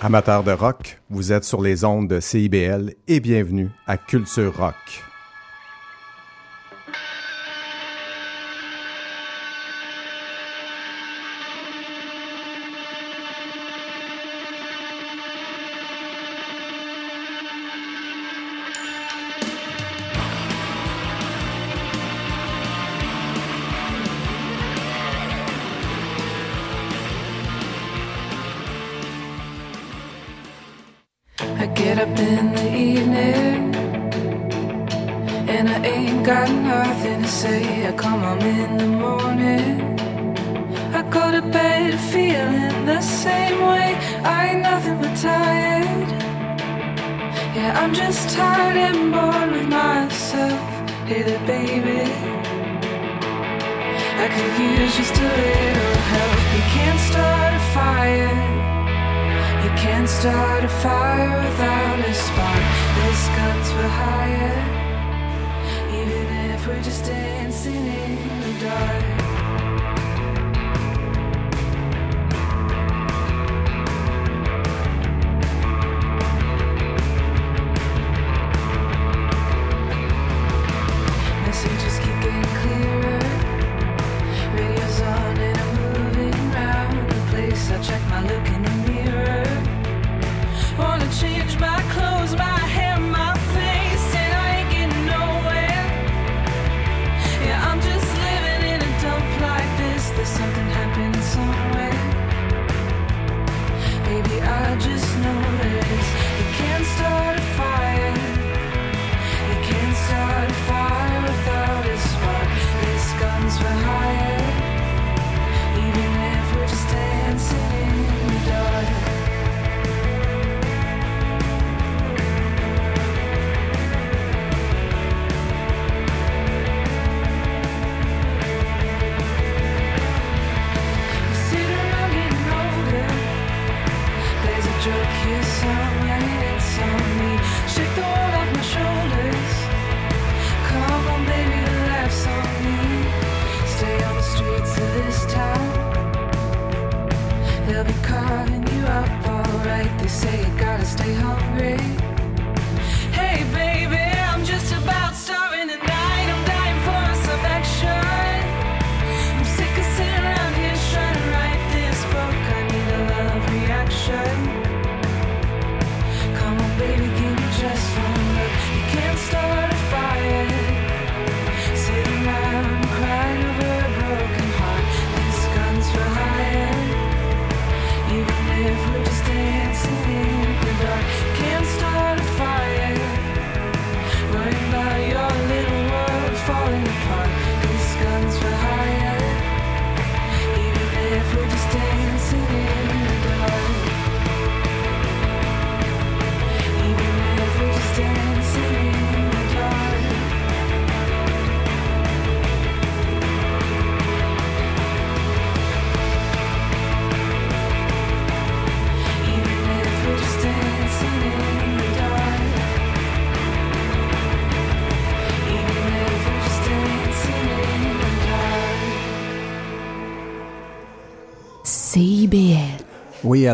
Amateurs de rock, vous êtes sur les ondes de CIBL et bienvenue à Culture Rock.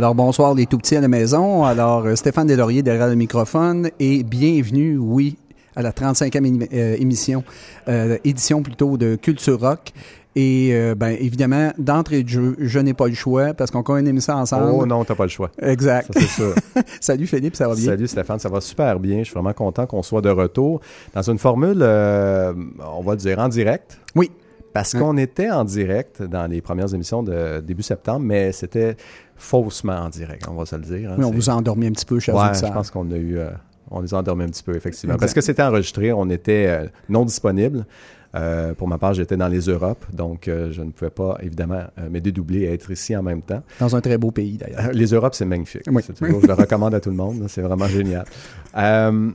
Alors bonsoir les tout petits à la maison. Alors euh, Stéphane Deslauriers derrière le microphone et bienvenue, oui, à la 35e émi- euh, émission, euh, édition plutôt de Culture Rock. Et euh, ben évidemment, d'entrée de jeu, je n'ai pas le choix parce qu'on connaît ça ensemble. Oh non, t'as pas le choix. Exact. Ça, c'est sûr. Salut Philippe, ça va bien? Salut Stéphane, ça va super bien. Je suis vraiment content qu'on soit de retour dans une formule, euh, on va dire en direct. Oui. Parce qu'on était en direct dans les premières émissions de début septembre, mais c'était faussement en direct, on va se le dire. hein. Oui, on vous a endormi un petit peu, chers Ouais, je pense qu'on a eu, euh, on les a endormis un petit peu, effectivement. Exact. Parce que c'était enregistré, on était euh, non disponible. Euh, pour ma part, j'étais dans les Europes, donc euh, je ne pouvais pas, évidemment, euh, me dédoubler et être ici en même temps. Dans un très beau pays d'ailleurs. Les Europes, c'est magnifique. Oui. Toujours- je le recommande à tout le monde. C'est vraiment génial.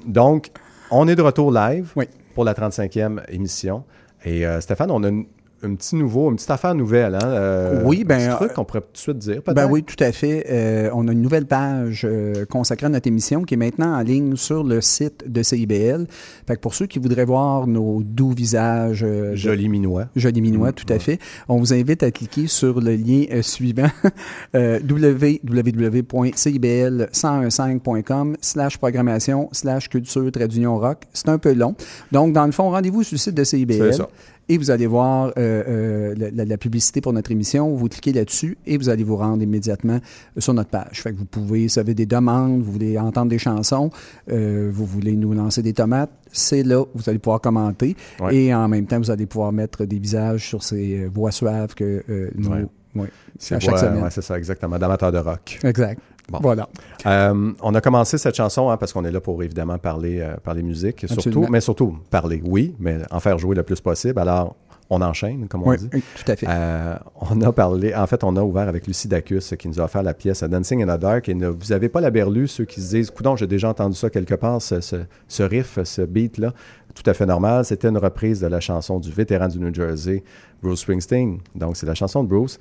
Donc, on est de retour live Oui. pour la 35e émission. Et euh, Stéphane, on a une, un petit nouveau, une petite affaire nouvelle. Hein? euh, Oui, ben, Un petit euh, truc qu'on pourrait tout de suite dire. Ben oui, tout à fait. Euh, on a une nouvelle page euh, consacrée à notre émission qui est maintenant en ligne sur le site de CIBL. Fait que pour ceux qui voudraient voir nos doux visages euh, de- Joli minois. Joli Minois, tout à fait. On vous invite à cliquer sur le lien suivant euh, www.cibl1015.com slash programmation slash culture trait rock. C'est un peu long. Donc, dans le fond, rendez-vous sur le site de CIBL. C'est ça. Et vous allez voir euh, euh, la, publicité pour notre émission. Vous cliquez là-dessus et vous allez vous rendre immédiatement euh, sur notre page. Fait que vous pouvez, si vous avez des demandes, vous voulez entendre des chansons, euh, vous voulez nous lancer des tomates, c'est là, vous allez pouvoir commenter. Ouais. Et en même temps, vous allez pouvoir mettre des visages sur ces voix suaves que nous... Ouais. C'est à chaque ouais, semaine. ouais, c'est ça, exactement. D'amateurs de rock. Exact. Bon. Voilà. Euh, on a commencé cette chanson hein, parce qu'on est là pour évidemment parler, euh, parler musique, surtout, mais surtout parler, oui, mais en faire jouer le plus possible. Alors, on enchaîne, comme on Oui, dit. oui, tout à fait. Euh, on a parlé, en fait, on a ouvert avec Lucie Dacus qui nous a offert la pièce Dancing in the Dark. Et ne- vous n'avez pas la berlue, ceux qui se disent, coudon, j'ai déjà entendu ça quelque part, ce, ce- ce riff, ce beat-là. Tout à fait normal. C'était une reprise de la chanson du vétéran du New Jersey, Bruce Springsteen. Donc, c'est la chanson de Bruce.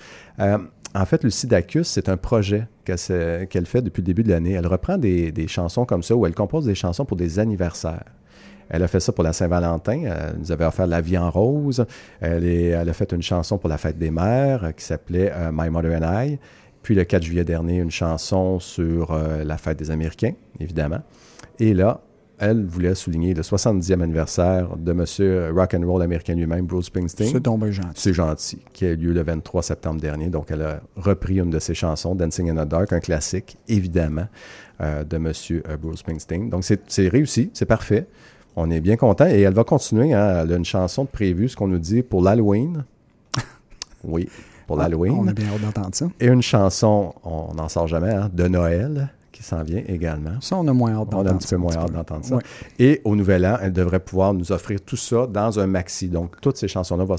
En fait, Lucie Dacus, c'est un projet qu'elle fait depuis le début de l'année. Elle reprend des, chansons comme ça où elle compose des chansons pour des anniversaires. Elle a fait ça pour la Saint-Valentin. Elle nous avait offert La vie en rose. Elle a fait une chanson pour la fête des mères euh, qui s'appelait euh, My Mother and I. Puis le 4 juillet dernier, une chanson sur euh, la fête des Américains, évidemment. Et là, elle voulait souligner le 70e anniversaire de Monsieur Rock and Roll américain lui-même, Bruce Springsteen. C'est tombé gentil. C'est gentil, qui a eu lieu le 23 septembre dernier. Donc, elle a repris une de ses chansons, Dancing in the Dark, un classique, évidemment, euh, de Monsieur euh, Bruce Springsteen. Donc, c'est réussi, c'est parfait. On est bien content. Et elle va continuer. hein. Elle a une chanson de prévue, ce qu'on nous dit, pour l'Halloween. Oui, pour On a l'Halloween. bien hâte d'entendre ça. Et une chanson, on n'en sort jamais, hein, de Noël, qui s'en vient également. Ça, on a moins hâte On d'entendre a un petit ça, peu moins hâte d'entendre ça. Et au Nouvel An, elle devrait pouvoir nous offrir tout ça dans un maxi. Donc, toutes ces chansons-là vont,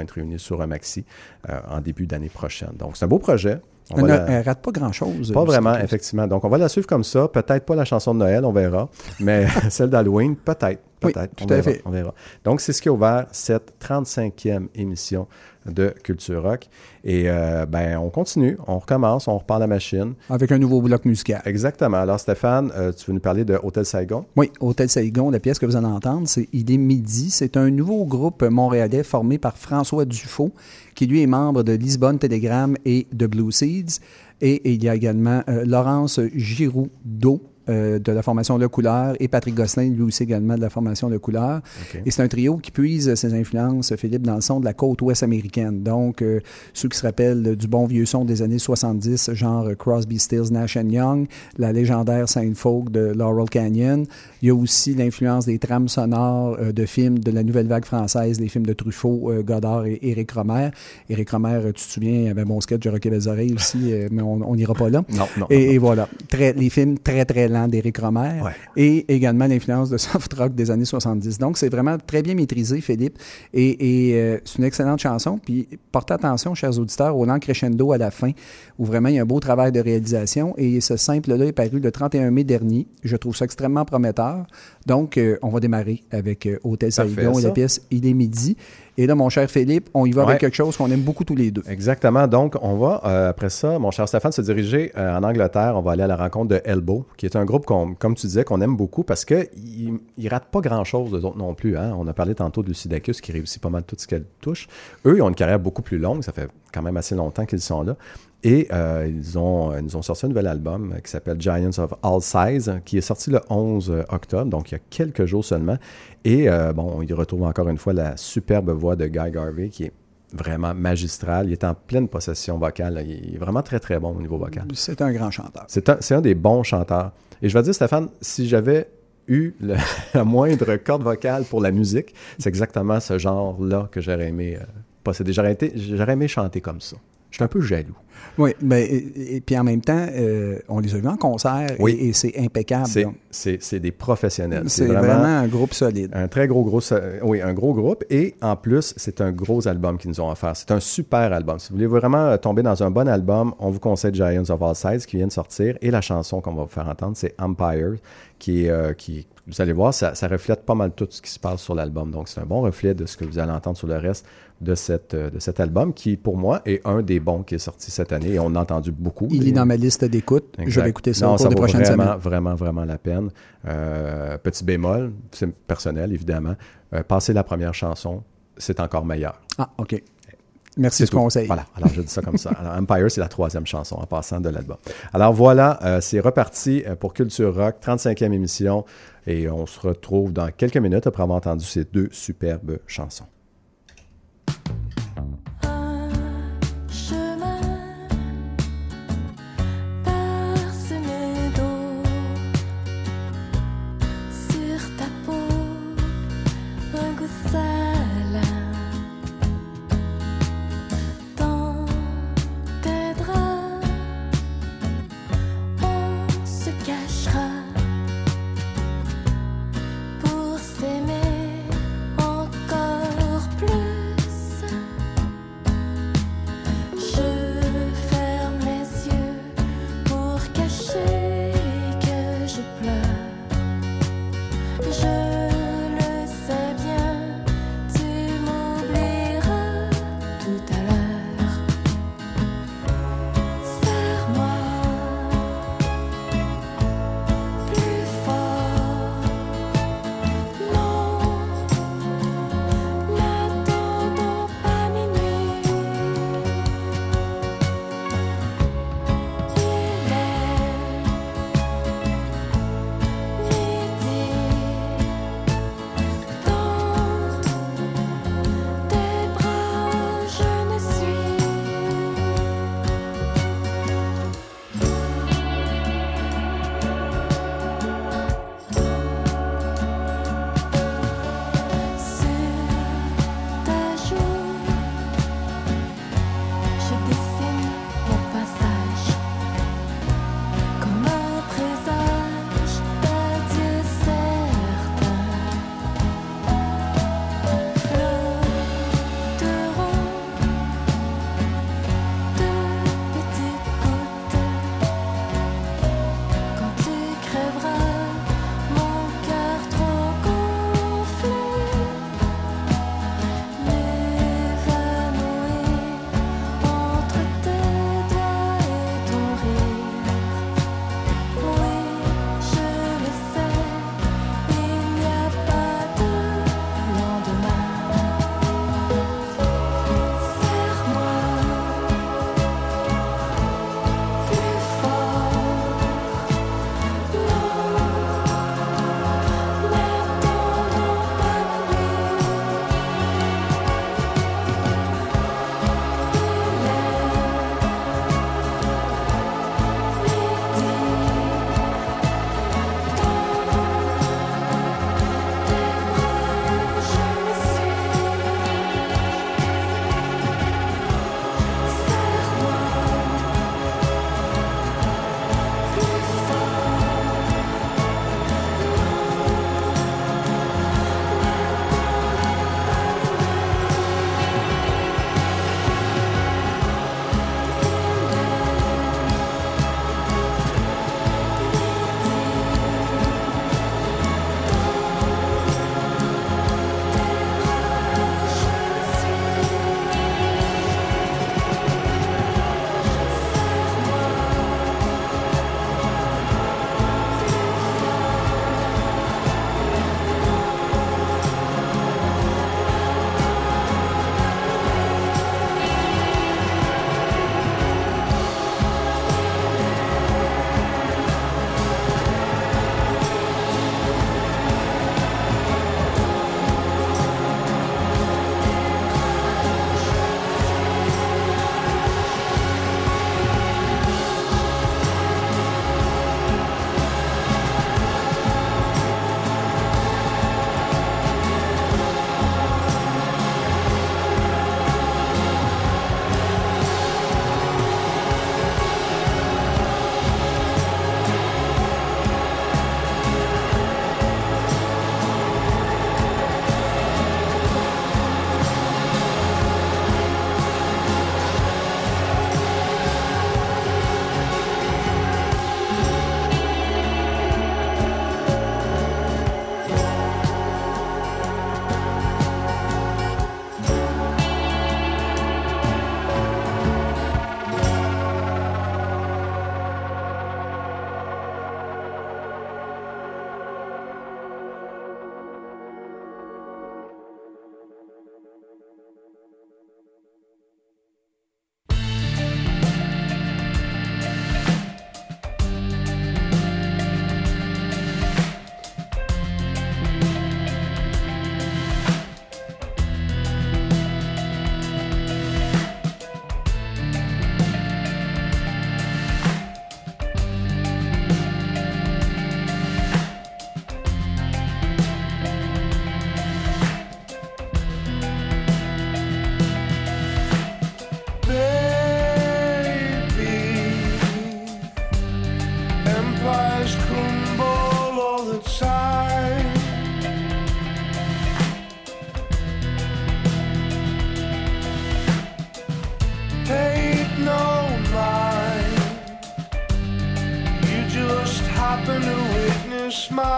être réunies sur un maxi euh, en début d'année prochaine. Donc, c'est un beau projet. On ne- la- rate pas grand-chose. Pas euh, vraiment, effectivement. Donc, on va la suivre comme ça. Peut-être pas la chanson de Noël, on verra. Mais celle d'Halloween, peut-être. Oui, Peut-être. tout on à verra, fait. On verra. Donc, c'est ce qui a ouvert cette 35e émission de Culture Rock. Et euh, ben, on continue, on recommence, on repart la machine. Avec un nouveau bloc musical. Exactement. Alors, Stéphane, euh, tu veux nous parler de Hôtel Saigon? Oui, Hôtel Saigon, la pièce que vous allez entendre, c'est est midi. C'est un nouveau groupe montréalais formé par François Dufaux, qui lui est membre de Lisbonne Telegram et de Blue Seeds. Et, et il y a également euh, Laurence Giroudot euh, de la formation Le Couleur et Patrick Gosselin, lui aussi également de la formation Le Couleur. Et c'est un trio qui puise ses influences, Philippe, dans le son de la côte ouest américaine. Donc, euh, ceux qui se rappellent du bon vieux son des années 70, genre Crosby, Stills, Nash Young, la légendaire Saint Folk de Laurel Canyon. Il y a aussi l'influence des trames sonores euh, de films de la nouvelle vague française, les films de Truffaut, euh, Godard et Éric Romer. Éric Romer, tu te souviens, il y avait bon sketch de Rocket les oreilles aussi, mais on n'ira pas là. Non, non. Et, et voilà, très, les films très très lents d'Éric Romer Ouais. et également l'influence de soft rock des années 70. Donc c'est vraiment très bien maîtrisé, Philippe, et, et, euh, c'est une excellente chanson. Puis portez attention, chers auditeurs, au lent crescendo à la fin, où vraiment il y a un beau travail de réalisation. Et ce simple-là est paru le 31 mai dernier. Je trouve ça extrêmement prometteur. Donc euh, on va démarrer avec euh, Hôtel Saigon et la pièce Il est midi. Et là, mon cher Philippe, on y va Ouais. avec quelque chose qu'on aime beaucoup tous les deux. Exactement. Donc, on va, euh, après ça, mon cher Stéphane, se diriger euh, en Angleterre. On va aller à la rencontre de Elbow, qui est un groupe, qu'on, comme tu disais, qu'on aime beaucoup parce qu'ils ne ratent pas grand-chose, eux autres non plus. Hein? On a parlé tantôt de Lucidacus, qui réussit pas mal tout ce qu'elle touche. Eux, ils ont une carrière beaucoup plus longue. Ça fait quand même assez longtemps qu'ils sont là. Et euh, ils, ont, ils nous ont sorti un nouvel album euh, qui s'appelle Giants of All Size, qui est sorti le 11 octobre, donc il y a quelques jours seulement. Et euh, bon, on y retrouve encore une fois la superbe voix de Guy Garvey, qui est vraiment magistral. Il est en pleine possession vocale. Il est vraiment très, très bon au niveau vocal. C'est un grand chanteur. C'est un, des bons chanteurs. Et je vais te dire, Stéphane, si j'avais eu le- la moindre corde vocale pour la musique, c'est exactement ce genre-là que j'aurais aimé euh, posséder. J'aurais aimé chanter comme ça. Je suis un peu jaloux. Oui, mais et, et puis en même temps, euh, on les a vus en concert Oui. et, et c'est impeccable. C'est, des professionnels. C'est vraiment, un groupe solide. Un très gros gros, oui, un gros groupe. Et en plus, c'est un gros album qu'ils nous ont offert. C'est un super album. Si vous voulez vraiment euh, tomber dans un bon album, on vous conseille Giants of All Sides qui vient de sortir. Et la chanson qu'on va vous faire entendre, c'est Empire, qui est, euh, qui, vous allez voir, ça, ça reflète pas mal tout ce qui se passe sur l'album. Donc, c'est un bon reflet de ce que vous allez entendre sur le reste de, cette, euh, de cet album, qui, pour moi, est un des bons qui est sorti cette année. Et on a entendu beaucoup. Il est dans ma liste d'écoute. Je vais écouter ça Non, au cours des vaut prochaines vraiment, semaines. Vraiment, vraiment, la peine. Euh, petit bémol, c'est personnel, évidemment. Euh, passer la première chanson, c'est encore meilleur. Ah, OK. Merci du conseil. Voilà, alors je dis ça comme ça. Alors, Empire, c'est la troisième chanson en passant de l'album. Alors voilà, euh, c'est reparti pour Culture Rock, 35e émission, et on se retrouve dans quelques minutes après avoir entendu ces deux superbes chansons.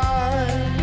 Witness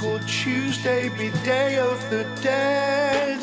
typical Tuesday be Day of the Dead?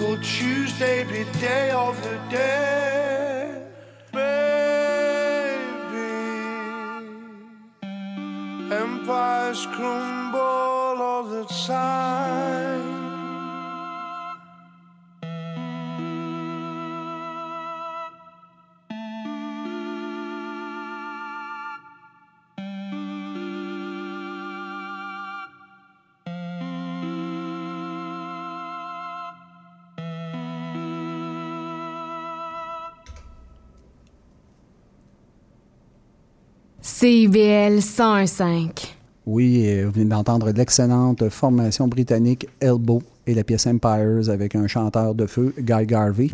could you? CIBL 101.5. Oui, euh, vous venez d'entendre l'excellente formation britannique Elbow et la pièce Empires avec un chanteur de feu, Guy Garvey.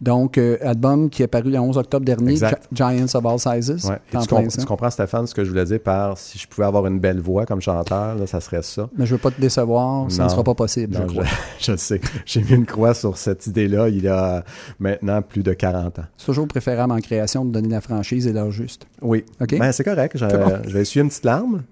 Donc, euh, album qui est paru le 11 octobre dernier. Gi- Giants of All Sizes. Ouais. Et tu, com- tu comprends, Stéphane, ce que je voulais dire par si je pouvais avoir une belle voix comme chanteur, là, ça serait ça. Mais je veux pas te décevoir, ça ne sera pas possible, Non, je crois. je, je sais. J'ai mis une croix sur cette idée-là il y a maintenant plus de 40 ans. C'est toujours préférable en création de donner la franchise et l'heure juste. Oui. OK? Ben, c'est correct. Je, C'est bon. je vais essuyer une petite larme.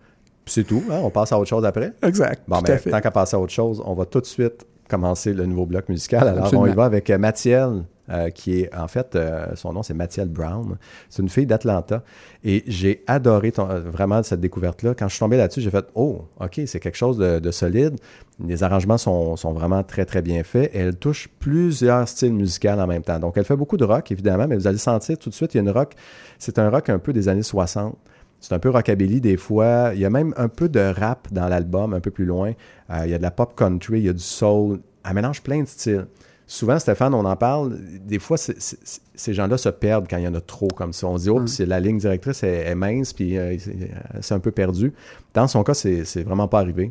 C'est tout. hein, On passe à autre chose après. Exact. Bon, ben, fait. tant qu'à passer à autre chose, on va tout de suite commencer le nouveau bloc musical. Alors, Absolument. on y va avec euh, Mathiel, euh, qui est, en fait, euh, son nom, c'est Mathiel Brown. C'est une fille d'Atlanta. Et j'ai adoré ton- euh, vraiment cette découverte-là. Quand je suis tombé là-dessus, j'ai fait « Oh, OK, c'est quelque chose de, de solide. » Les arrangements sont, sont vraiment très, très bien faits. Elle touche plusieurs styles musicaux en même temps. Donc, elle fait beaucoup de rock, évidemment, mais vous allez sentir tout de suite, il y a une rock... C'est un rock un peu des années 60. C'est un peu rockabilly des fois. Il y a même un peu de rap dans l'album, un peu plus loin. Euh, il y a de la pop country, il y a du soul. Elle mélange plein de styles. Souvent, Stéphane, on en parle. Des fois, ces gens-là se perdent quand il y en a trop comme ça. On se dit, oh, c'est la ligne directrice est, est mince, puis euh, c'est c'est un peu perdu. Dans son cas, c'est vraiment pas arrivé.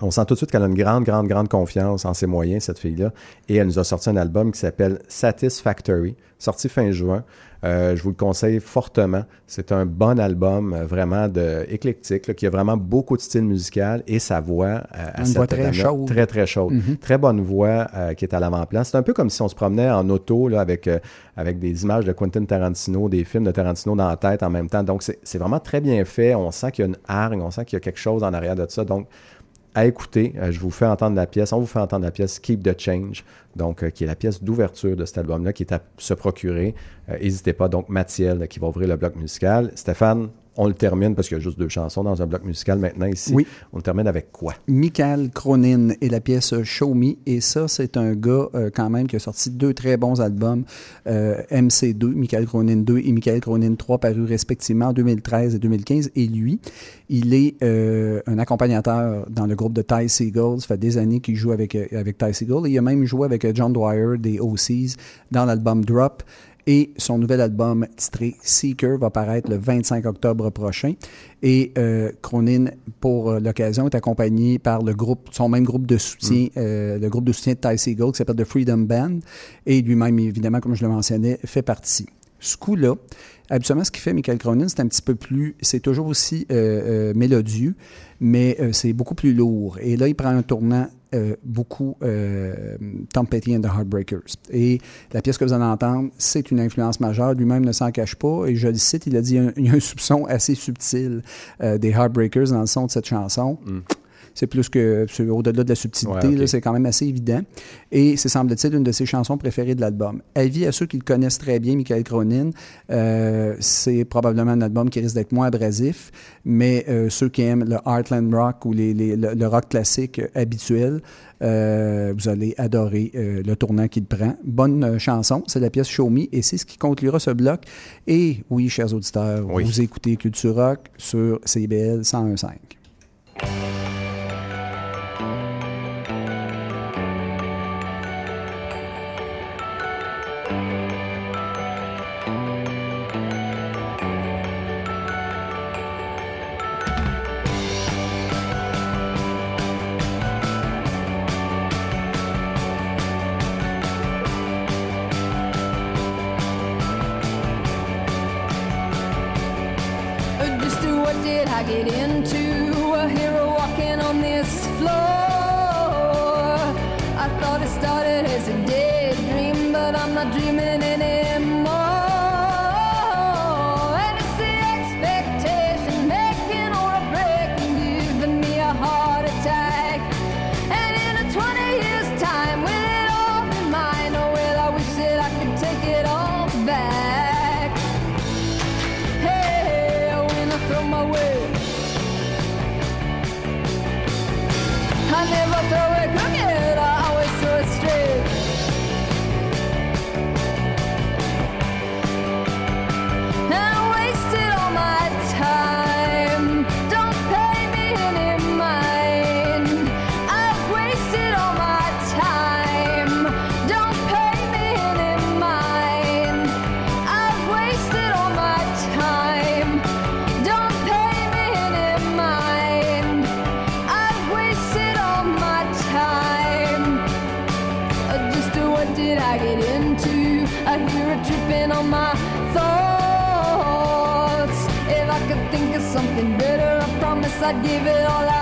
On sent tout de suite qu'elle a une grande, grande, grande confiance en ses moyens, cette fille-là. Et elle nous a sorti un album qui s'appelle Satisfactory, sorti fin juin. Euh, je vous le conseille fortement. C'est un bon album, euh, vraiment de, éclectique, là, qui a vraiment beaucoup de style musical et sa voix euh, à Une cette voix très chaude. Très, très chaude. Mhm. Très bonne voix euh, qui est à l'avant-plan. C'est un peu comme si on se promenait en auto là, avec, avec des images de Quentin Tarantino, des films de Tarantino dans la tête en même temps. Donc, c'est c'est vraiment très bien fait. On sent qu'il y a une hargne, on sent qu'il y a quelque chose en arrière de ça. Donc, à écouter. Euh, je vous fais entendre la pièce. On vous fait entendre la pièce Keep the Change, donc euh, qui est la pièce d'ouverture de cet album-là, qui est à se procurer. Euh, N'hésitez pas. Donc, Mathiel qui va ouvrir le bloc musical. Stéphane, on le termine parce qu'il y a juste deux chansons dans un bloc musical maintenant ici. Oui. On le termine avec quoi? Michael Cronin et la pièce Show Me. Et ça, c'est un gars euh, quand même qui a sorti deux très bons albums, euh, MC2, Michael Cronin 2 et Michael Cronin 3, parus respectivement en 2013 et 2015. Et lui, il est euh, un accompagnateur dans le groupe de Ty Seagull. Ça fait des années qu'il joue avec, avec Ty il a même joué avec John Dwyer des OCs dans l'album Drop. Et son nouvel album titré Seeker va paraître le 25 octobre prochain. Et euh, Cronin, pour euh, l'occasion, est accompagné par le groupe, son même groupe de soutien, euh, le groupe de soutien de Ty Seagull qui s'appelle The Freedom Band. Et lui-même, évidemment, comme je le mentionnais, fait partie. Ce coup-là, habituellement, ce qui fait Michael Cronin, c'est un petit peu plus, c'est toujours aussi euh, mélodieux, mais c'est beaucoup plus lourd. Et là, il prend un tournant euh, beaucoup euh, Tom Petty and the Heartbreakers. Et la pièce que vous allez entendre, c'est une influence majeure. Lui-même ne s'en cache pas. Et je le cite, il a dit il y a un soupçon assez subtil euh, des Heartbreakers dans le son de cette chanson. C'est plus que au-delà de la subtilité, Ouais, c'est quand même assez évident. Et c'est, semble-t-il, une de ses chansons préférées de l'album. Avis à ceux qui le connaissent très bien, Michael Cronin, euh, c'est probablement un album qui risque d'être moins abrasif, mais euh, ceux qui aiment le Heartland Rock ou les, les- le, le rock classique euh, habituel, euh, vous allez adorer le tournant qu'il prend. Bonne chanson, c'est la pièce Show Me, et c'est ce qui conclura ce bloc. Et oui, chers auditeurs, Oui. vous écoutez Culture Rock sur CBL 101.5. I'd give it all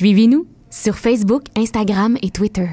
Suivez-nous sur Facebook, Instagram et Twitter.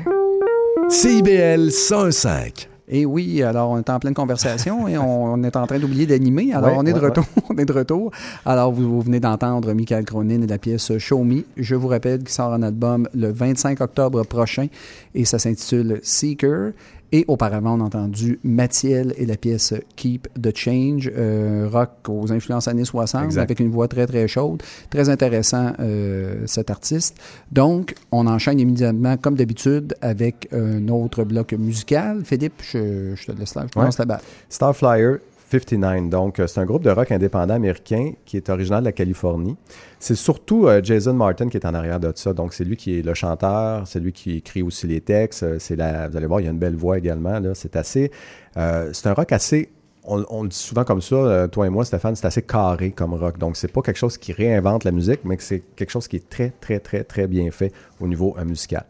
CIBL 105. Et oui, alors on est en pleine conversation et on, on est en train d'oublier d'animer. Alors Ouais, on est de ouais, retour. On est de retour. Alors vous, vous venez d'entendre Michael Cronin et la pièce Show Me. Je vous rappelle qu'il sort un album le 25 octobre prochain et ça s'intitule Seeker. Et auparavant, on a entendu Mathiel et la pièce Keep the Change, euh, rock aux influences années 60, Exact. avec une voix très très chaude. Très intéressant euh, cet artiste. Donc, on enchaîne immédiatement, comme d'habitude, avec un autre bloc musical. Philippe, je, je te laisse là. Je Ouais. pense la balle. Starflyer, 59. Donc, euh, c'est un groupe de rock indépendant américain qui est originaire de la Californie. C'est surtout euh, Jason Martin qui est en arrière de ça. Donc, c'est lui qui est le chanteur, c'est lui qui écrit aussi les textes. Euh, C'est la, vous allez voir, il y a une belle voix également. Là. C'est assez, c'est un rock assez. On, le dit souvent comme ça, toi et moi, Stéphane, c'est assez carré comme rock. Donc, c'est pas quelque chose qui réinvente la musique, mais c'est quelque chose qui est très, très, très, très bien fait au niveau musical.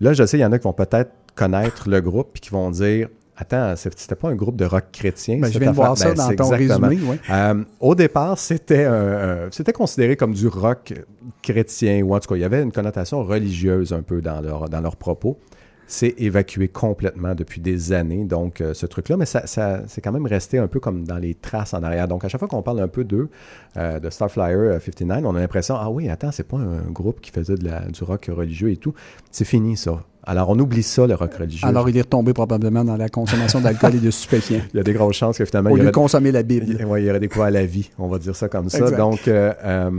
Là, je sais, il y en a qui vont peut-être connaître le groupe puis qui vont dire Attends, c'était pas un groupe de rock chrétien. Ben, je viens de voir ça dans c'est ton exactement. résumé, ouais. Euh, au départ, c'était considéré comme du rock chrétien, ou en tout cas, il y avait une connotation religieuse un peu dans leur, dans leurs propos. C'est évacué complètement depuis des années, donc euh, ce truc-là, mais ça, ça- c'est quand même resté un peu comme dans les traces en arrière. Donc à chaque fois qu'on parle un peu d'eux, euh, de Starflyer euh, 59, on a l'impression, ah oui, attends, c'est pas un groupe qui faisait de la, du rock religieux et tout. C'est fini ça. Alors on oublie ça, le rock religieux. Alors, il est retombé probablement dans la consommation d'alcool et de stupéfiants. il y a des grosses chances que finalement, Au il lieu de aurait- consommer la Bible. il, ouais, il aurait découvert la vie, on va dire ça comme ça. Exact. Donc, euh, euh,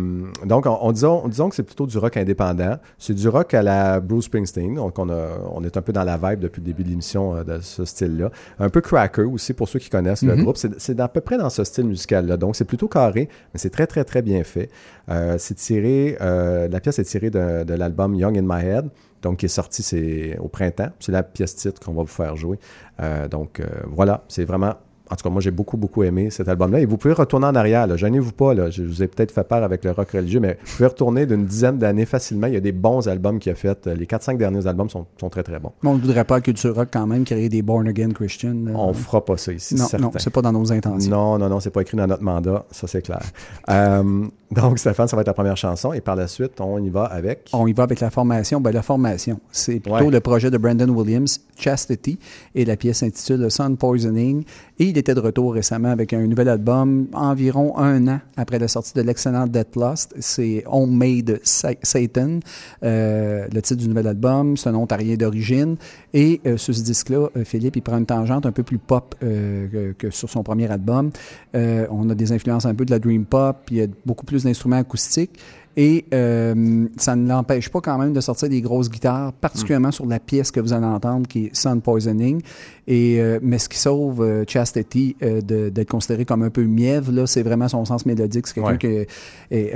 donc on, on disons, disons que c'est plutôt du rock indépendant. C'est du rock à la Bruce Springsteen. Donc, on, a, on est un peu dans la vibe depuis le début de l'émission euh, de ce style-là. Un peu cracker aussi, pour ceux qui connaissent le Mhm. groupe. C'est c'est à peu près dans ce style musical-là. Donc, c'est plutôt carré, mais c'est très, très, très bien fait. Euh, c'est tiré, euh, la pièce est tirée de, de l'album Young in My Head. Donc, qui est sorti c'est au printemps. C'est la pièce titre qu'on va vous faire jouer. Euh, donc, euh, voilà, c'est vraiment en tout cas, moi, j'ai beaucoup, beaucoup aimé cet album-là. Et vous pouvez retourner en arrière. là. Gênez-vous pas. Là. Je vous ai peut-être fait peur avec le rock religieux, mais vous pouvez retourner d'une dizaine d'années facilement. Il y a des bons albums qu'il a fait. Les 4-5 derniers albums sont, sont très, très bons. Mais on ne voudrait pas à Culture Rock quand même créer des born again Christian. là. On fera pas ça ici, non, certain. non, c'est pas dans nos intentions. Non, non, non, c'est pas écrit dans notre mandat. Ça, c'est clair. Euh, donc, Stéphane, ça va être la première chanson. Et par la suite, on y va avec... On y va avec la formation. Ben, la formation, c'est plutôt Ouais. le projet de Brandon Williams, Chastity, et la pièce s'intitule Sun Poisoning. Et il était de retour récemment avec un nouvel album, environ un an après la sortie de l'excellent Death Lost. C'est Homemade Sa- Satan, euh, le titre du nouvel album. C'est un ontarien d'origine. Et euh, sur ce disque-là, euh, Philippe, il prend une tangente un peu plus pop euh, que, que sur son premier album. On a des influences un peu de la dream pop, il y a beaucoup plus d'instruments acoustiques. Et euh, ça ne l'empêche pas quand même de sortir des grosses guitares, particulièrement sur la pièce que vous allez entendre, qui est Sun Poisoning. Et, euh, mais ce qui sauve euh, Chastity euh, de- d'être considéré comme un peu mièvre, c'est vraiment son sens mélodique. C'est quelqu'un Ouais. que, et,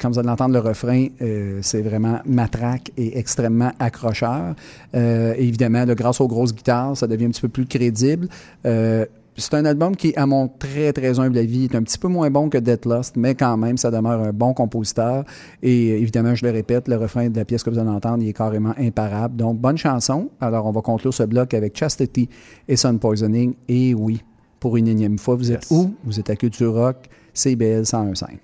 quand vous allez entendre le refrain, c'est vraiment matraque et extrêmement accrocheur. Évidemment, là, grâce aux grosses guitares, ça devient un petit peu plus crédible. C'est un album qui, à mon très, très humble avis, est un petit peu moins bon que Death Lost, mais quand même, ça demeure un bon compositeur. Et évidemment, je le répète, le refrain de la pièce que vous allez entendre, il est carrément imparable. Donc, bonne chanson. Alors, on va conclure ce bloc avec Chastity et Sun Poisoning. Et oui, pour une énième fois, vous êtes Yes. où? Vous êtes à Culture Rock, CBL 101.5.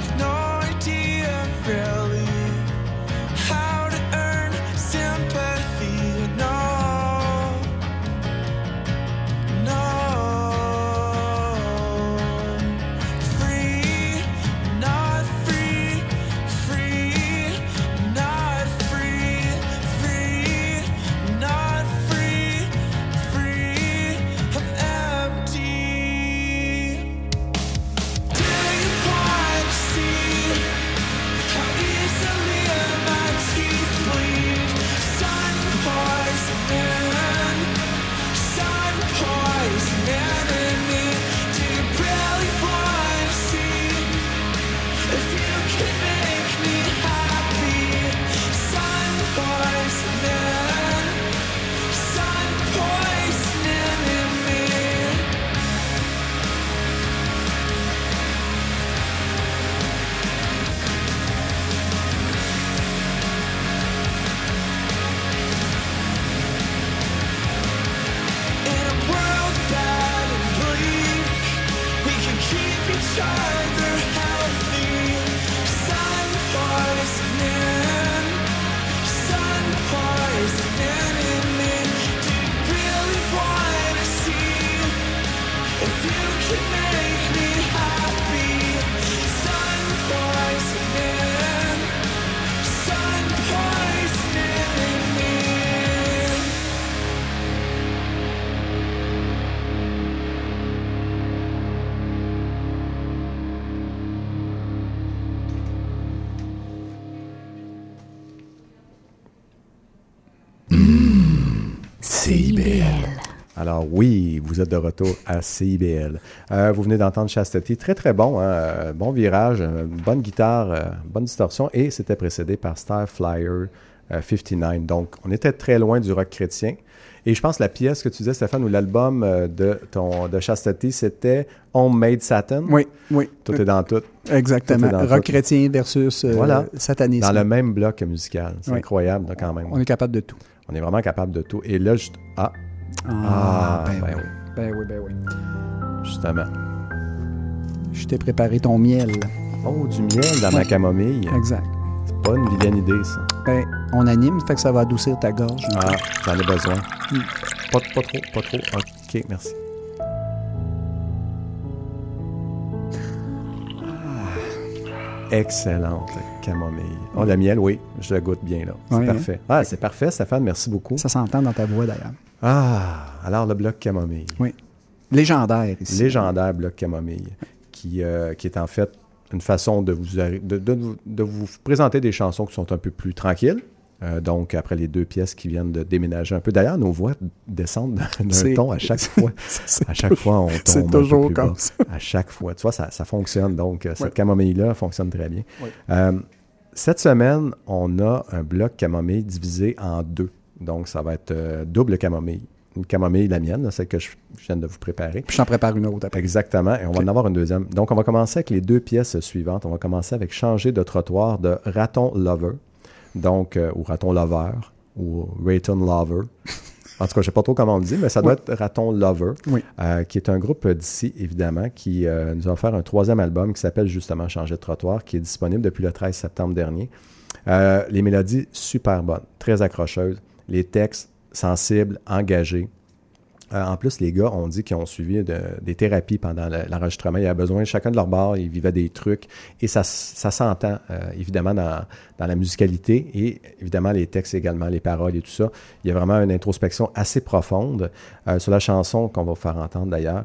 have no vous êtes de retour à CIBL. Euh, vous venez d'entendre Chastity, très très bon, hein, euh, bon virage, euh, bonne guitare, bonne distorsion, et c'était précédé par Star Flyer euh, 59. Donc on était très loin du rock chrétien. Et je pense que la pièce que tu disais, Stéphane, ou l'album de, ton, de Chastity, c'était Homemade Satin. Oui, oui. Tout est dans tout. Exactement. Tout est dans Rock tout. chrétien versus euh, Voilà. satanisme. Dans le même bloc musical. C'est Oui. incroyable là, quand même. On est capable de tout. On est vraiment capable de tout. Et là, juste... ah, Ah, Ah, ben, ben oui. Ben oui, ben oui. justement. Je t'ai préparé ton miel. Oh, du miel dans ma camomille. Exact. C'est pas une vilaine idée, ça. Ben, on anime, fait que ça va adoucir ta gorge. Ah, j'en ai besoin. Mm. Pas, pas trop, pas trop. OK, merci. Ah, excellente la camomille. Oh, le miel, oui, je le goûte bien là. C'est Ouais, hein? parfait. Ah, c'est parfait, Stéphane, merci beaucoup. Ça s'entend dans ta voix d'ailleurs. Ah, alors le bloc camomille. Oui. Légendaire ici. Légendaire bloc camomille, qui, euh, qui est en fait une façon de vous, de, de vous- de vous présenter des chansons qui sont un peu plus tranquilles. Euh, donc, après les deux pièces qui viennent de déménager un peu. D'ailleurs, nos voix descendent d'un ton à chaque fois. C'est À chaque fois, on tombe C'est un peu toujours bas. comme ça. À chaque fois. Tu vois, ça, ça fonctionne. Donc, euh, cette camomille-là fonctionne très bien. Euh, cette semaine, on a un bloc camomille divisé en deux. Donc, ça va être euh, double camomille. Une camomille, la mienne, celle que je, je viens de vous préparer. Puis je t'en prépare une autre après. Exactement. Et on va en avoir une deuxième. Donc, on va commencer avec les deux pièces suivantes. On va commencer avec Changer de trottoir de Raton Lover. Donc, euh, ou Raton Lover, ou Raton Lover. En tout cas, je ne sais pas trop comment on le dit, mais ça doit Oui. être Raton Lover, Oui. euh, qui est un groupe d'ici, évidemment, qui euh, nous a offert un troisième album qui s'appelle justement Changer de trottoir, qui est disponible depuis le 13 septembre dernier. Euh, les mélodies super bonnes, très accrocheuses. Les textes sensibles, engagés. Euh, en plus, les gars ont dit qu'ils ont suivi de- des thérapies pendant le- l'enregistrement. Il y a besoin, chacun de leur bord, ils vivaient des trucs. Et ça, ça s'entend, euh, évidemment, dans, dans la musicalité et évidemment les textes également, les paroles et tout ça. Il y a vraiment une introspection assez profonde euh, sur la chanson qu'on va vous faire entendre d'ailleurs.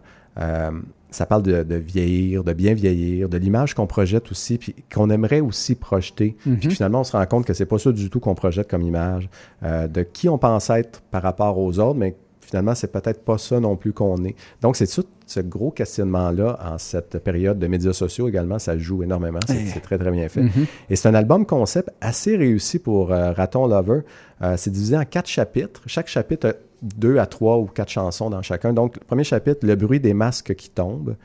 Ça parle de, de vieillir, de bien vieillir, de l'image qu'on projette aussi, puis qu'on aimerait aussi projeter. Puis que finalement, on se rend compte que c'est pas ça du tout qu'on projette comme image, euh, de qui on pense être par rapport aux autres, mais finalement, c'est peut-être pas ça non plus qu'on est. Donc, c'est tout ce gros questionnement-là en cette période de médias sociaux également, ça joue énormément. C'est Eh. très, très bien fait. Et c'est un album concept assez réussi pour euh, Raton Lover. Euh, c'est divisé en quatre chapitres. Chaque chapitre a deux à trois ou quatre chansons dans chacun. Donc, le premier chapitre, le bruit des masques qui tombent.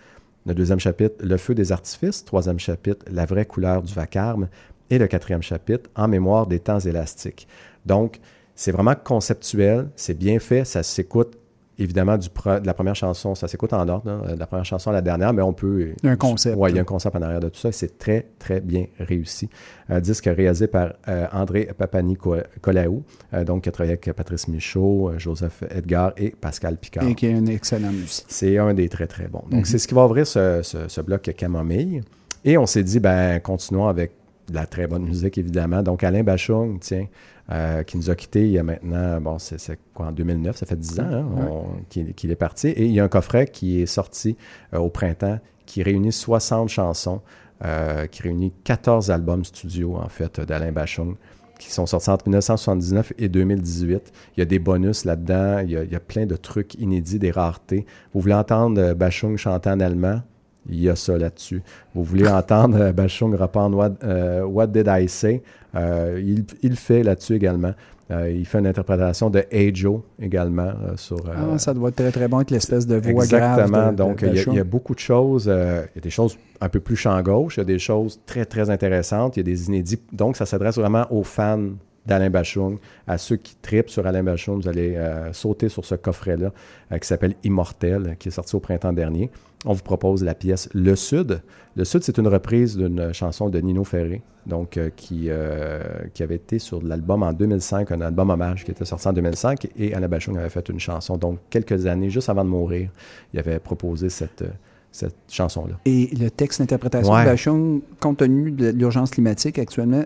Le deuxième chapitre, le feu des artifices. Troisième chapitre, la vraie couleur du vacarme. Et le quatrième chapitre, en mémoire des temps élastiques. Donc, c'est vraiment conceptuel, c'est bien fait, ça s'écoute évidemment du de la première chanson, ça s'écoute en ordre, hein, de la première chanson à la dernière, mais on peut... Il y a un concept. Oui, il y a un concept en arrière de tout ça, et c'est très, très bien réussi. Un disque réalisé par euh, André Papani-Colaou, euh, donc qui a travaillé avec Patrice Michaud, euh, Joseph Edgar et Pascal Picard. Et qui est un excellent musicien. C'est un des très, très bons. Donc, c'est ce qui va ouvrir ce, ce- ce bloc Camomille. Et on s'est dit, ben, continuons avec de la très bonne musique, évidemment. Donc, Alain Bachung, tiens, euh, qui nous a quittés il y a maintenant, bon, c'est quoi, en 2009, ça fait 10 ans hein, on- qu'il est parti. Et il y a un coffret qui est sorti euh, au printemps qui réunit 60 chansons, euh, qui réunit 14 albums studio, en fait, d'Alain Bachung qui sont sortis entre 1979 et 2018. Il y a des bonus là-dedans, il y a, il y a plein de trucs inédits, des raretés. Vous voulez entendre Bachung chanter en allemand? Il y a ça là-dessus. Vous voulez entendre Bachung What, euh, What Did I Say? Euh, il, fait là-dessus également. Euh, il fait une interprétation de Joe également euh, sur. Ah, ça doit être très, très bon avec l'espèce de voix Exactement. grave. de- de Donc, il y, a, Bachung. il y a beaucoup de choses. il y a des choses un peu plus champ gauche. Il y a des choses très, très intéressantes. Il y a des inédits. Donc, ça s'adresse vraiment aux fans d'Alain Bachung, à ceux qui tripent sur Alain Bachung. Vous allez euh, sauter sur ce coffret-là euh, qui s'appelle Immortel, qui est sorti au printemps dernier. On vous propose la pièce Le Sud. Le Sud, c'est une reprise d'une chanson de Nino Ferré, donc euh, qui, qui avait été sur l'album en 2005, un album hommage qui était sorti en 2005, et Alain Bachung avait fait une chanson. Donc, quelques années, juste avant de mourir, il avait proposé cette, cette chanson-là. Et le texte d'interprétation Ouais. de Bachung, compte tenu de l'urgence climatique actuellement,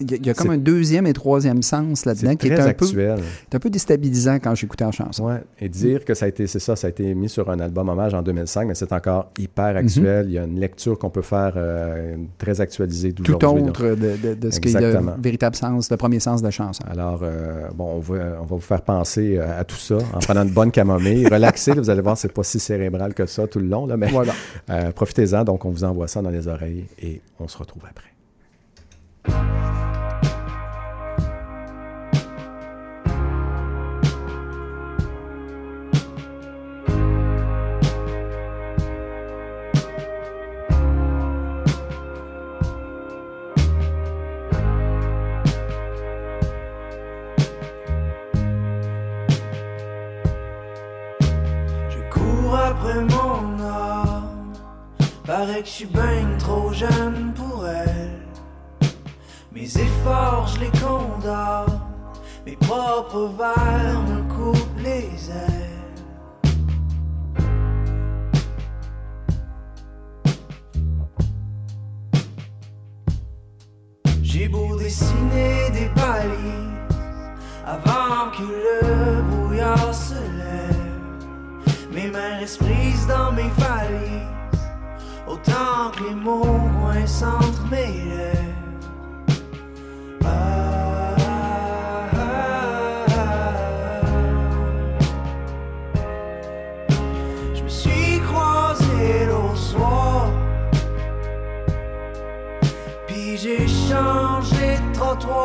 il y a, il y a comme un deuxième et troisième sens là-dedans qui est un peu, est un peu déstabilisant quand j'écoutais en chanson. Ouais. Et dire que ça a été, c'est ça, ça a été mis sur un album hommage en 2005, mais c'est encore hyper actuel. Il y a une lecture qu'on peut faire euh, très actualisée Tout d'aujourd'hui. là. autre de, de- de ce qui est le véritable sens, le premier sens de la chanson. Alors, euh, bon, on va, on va vous faire penser euh, à tout ça en prenant une bonne camomille. Relaxez, là, vous allez voir, c'est pas si cérébral que ça tout le long, là, mais Voilà. euh, profitez-en. Donc, on vous envoie ça dans les oreilles et on se retrouve après. Je cours après mon âme. Paraît que je suis ben trop jeune. Mes efforts, je les condamne. Mes propres vers me coupent les ailes. J'ai beau dessiner des balises avant que le brouillard se lève. Mes mains restent prises dans mes valises, autant que les mots coincent entre mes lèvres. Changé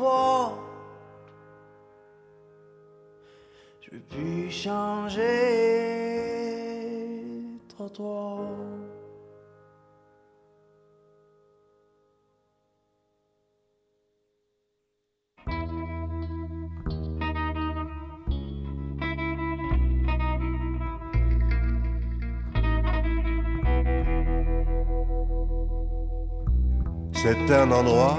trottoir. Je veux plus changer trottoir. C'est un endroit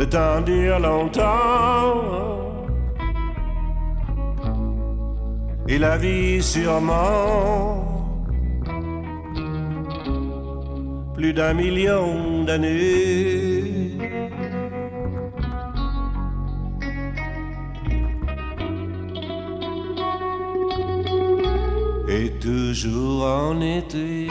Le temps dure longtemps. Et la vie sûrement. Plus d'un million d'années. Et toujours en été.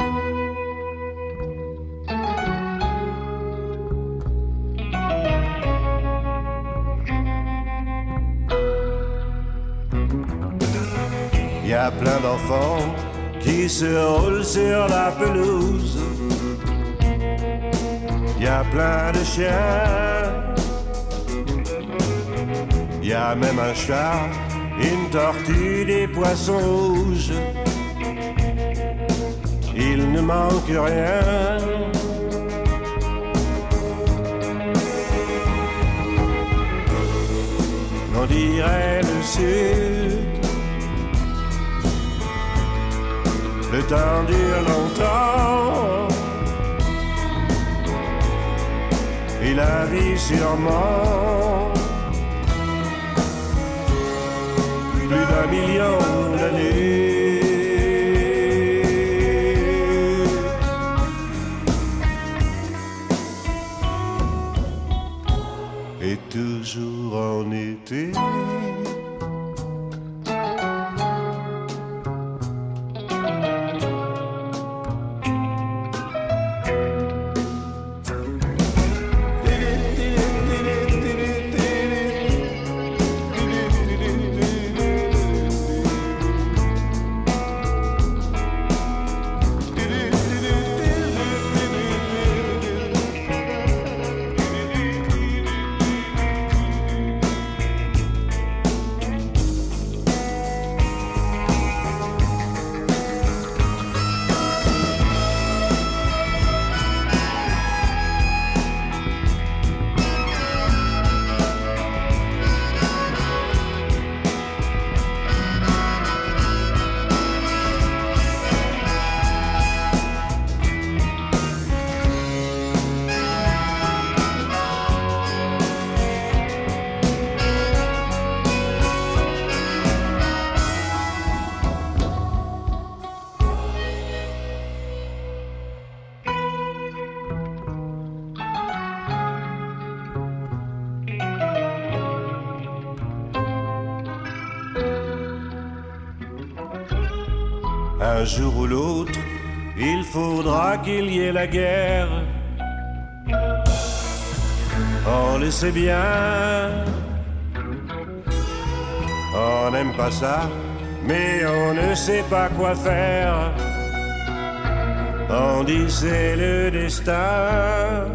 D'enfants qui se roulent sur la pelouse. Y a plein de chiens. Y a même un chat, une tortue, des poissons rouges. Il ne manque rien. On dirait le sud. Le temps dure longtemps. Et la vie sûrement. Plus d'un million d'années. Qu'il y ait la guerre. On le sait bien. On n'aime pas ça, mais on ne sait pas quoi faire. On dit c'est le destin.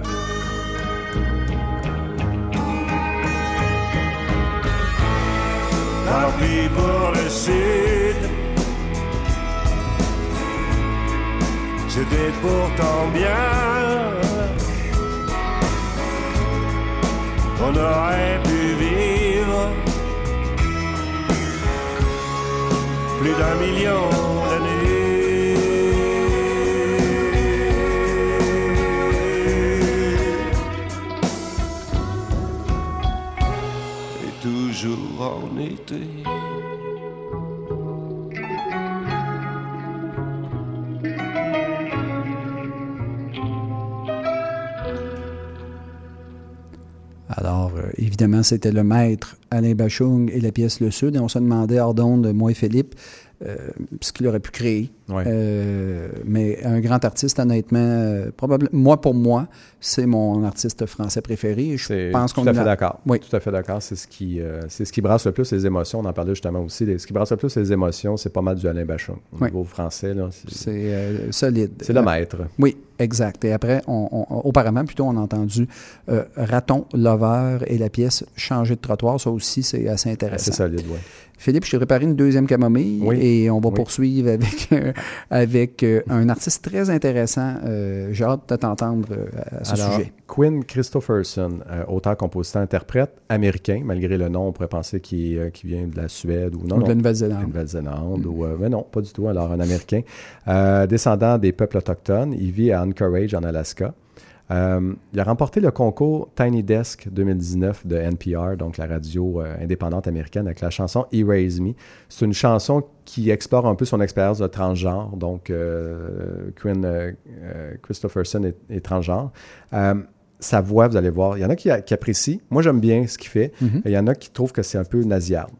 Tant pis pour le sud. C'était pourtant bien. On aurait pu vivre plus d'un million d'années. Et toujours en été. Alors, euh, évidemment, c'était le maître Alain Bachung et la pièce Le Sud. Et on se demandait, hors d'onde, moi et Philippe, euh, ce qu'il aurait pu créer. Ouais. Euh, mais un grand artiste, honnêtement, euh, probablement, moi, pour moi, c'est mon artiste français préféré. Je pense tout qu'on à fait d'accord. Oui. Tout à fait d'accord. C'est ce qui, c'est ce qui brasse le plus les émotions. On en parlait justement aussi. Les- Ce qui brasse le plus les émotions, c'est pas mal du Alain Bachung. Au Oui. niveau français, c'est, solide. c'est le maître. Oui, exact. Et après, on, on- auparavant, plutôt, on a entendu Raton Lover et la pièce Changer de trottoir. Ça aussi, c'est assez intéressant. C'est solide, oui. Philippe, je t'ai préparé une deuxième camomille Oui. et on va Oui. poursuivre avec, euh, avec euh, un artiste très intéressant. Euh, J'ai hâte de t'entendre à ce Alors, sujet. Quinn Christopherson, auteur, compositeur, interprète américain, malgré le nom, on pourrait penser qu'il vient de la Suède ou non. Ou de la. Nouvelle-Zélande. Nouvelle-Zélande, ou, mais non, pas du tout. Alors, un Américain. Descendant des peuples autochtones, il vit à Anchorage, en Alaska. Euh, il a remporté le concours Tiny Desk 2019 de NPR, donc la radio euh, indépendante américaine, avec la chanson Erase Me. C'est une chanson qui explore un peu son expérience de transgenre. Donc, euh, Quinn euh, Christopherson est, est transgenre. Sa voix, vous allez voir, il y en a qui, qui apprécient. Moi, j'aime bien ce qu'il fait. Mhm. Il y en a qui trouvent que c'est un peu nasillarde.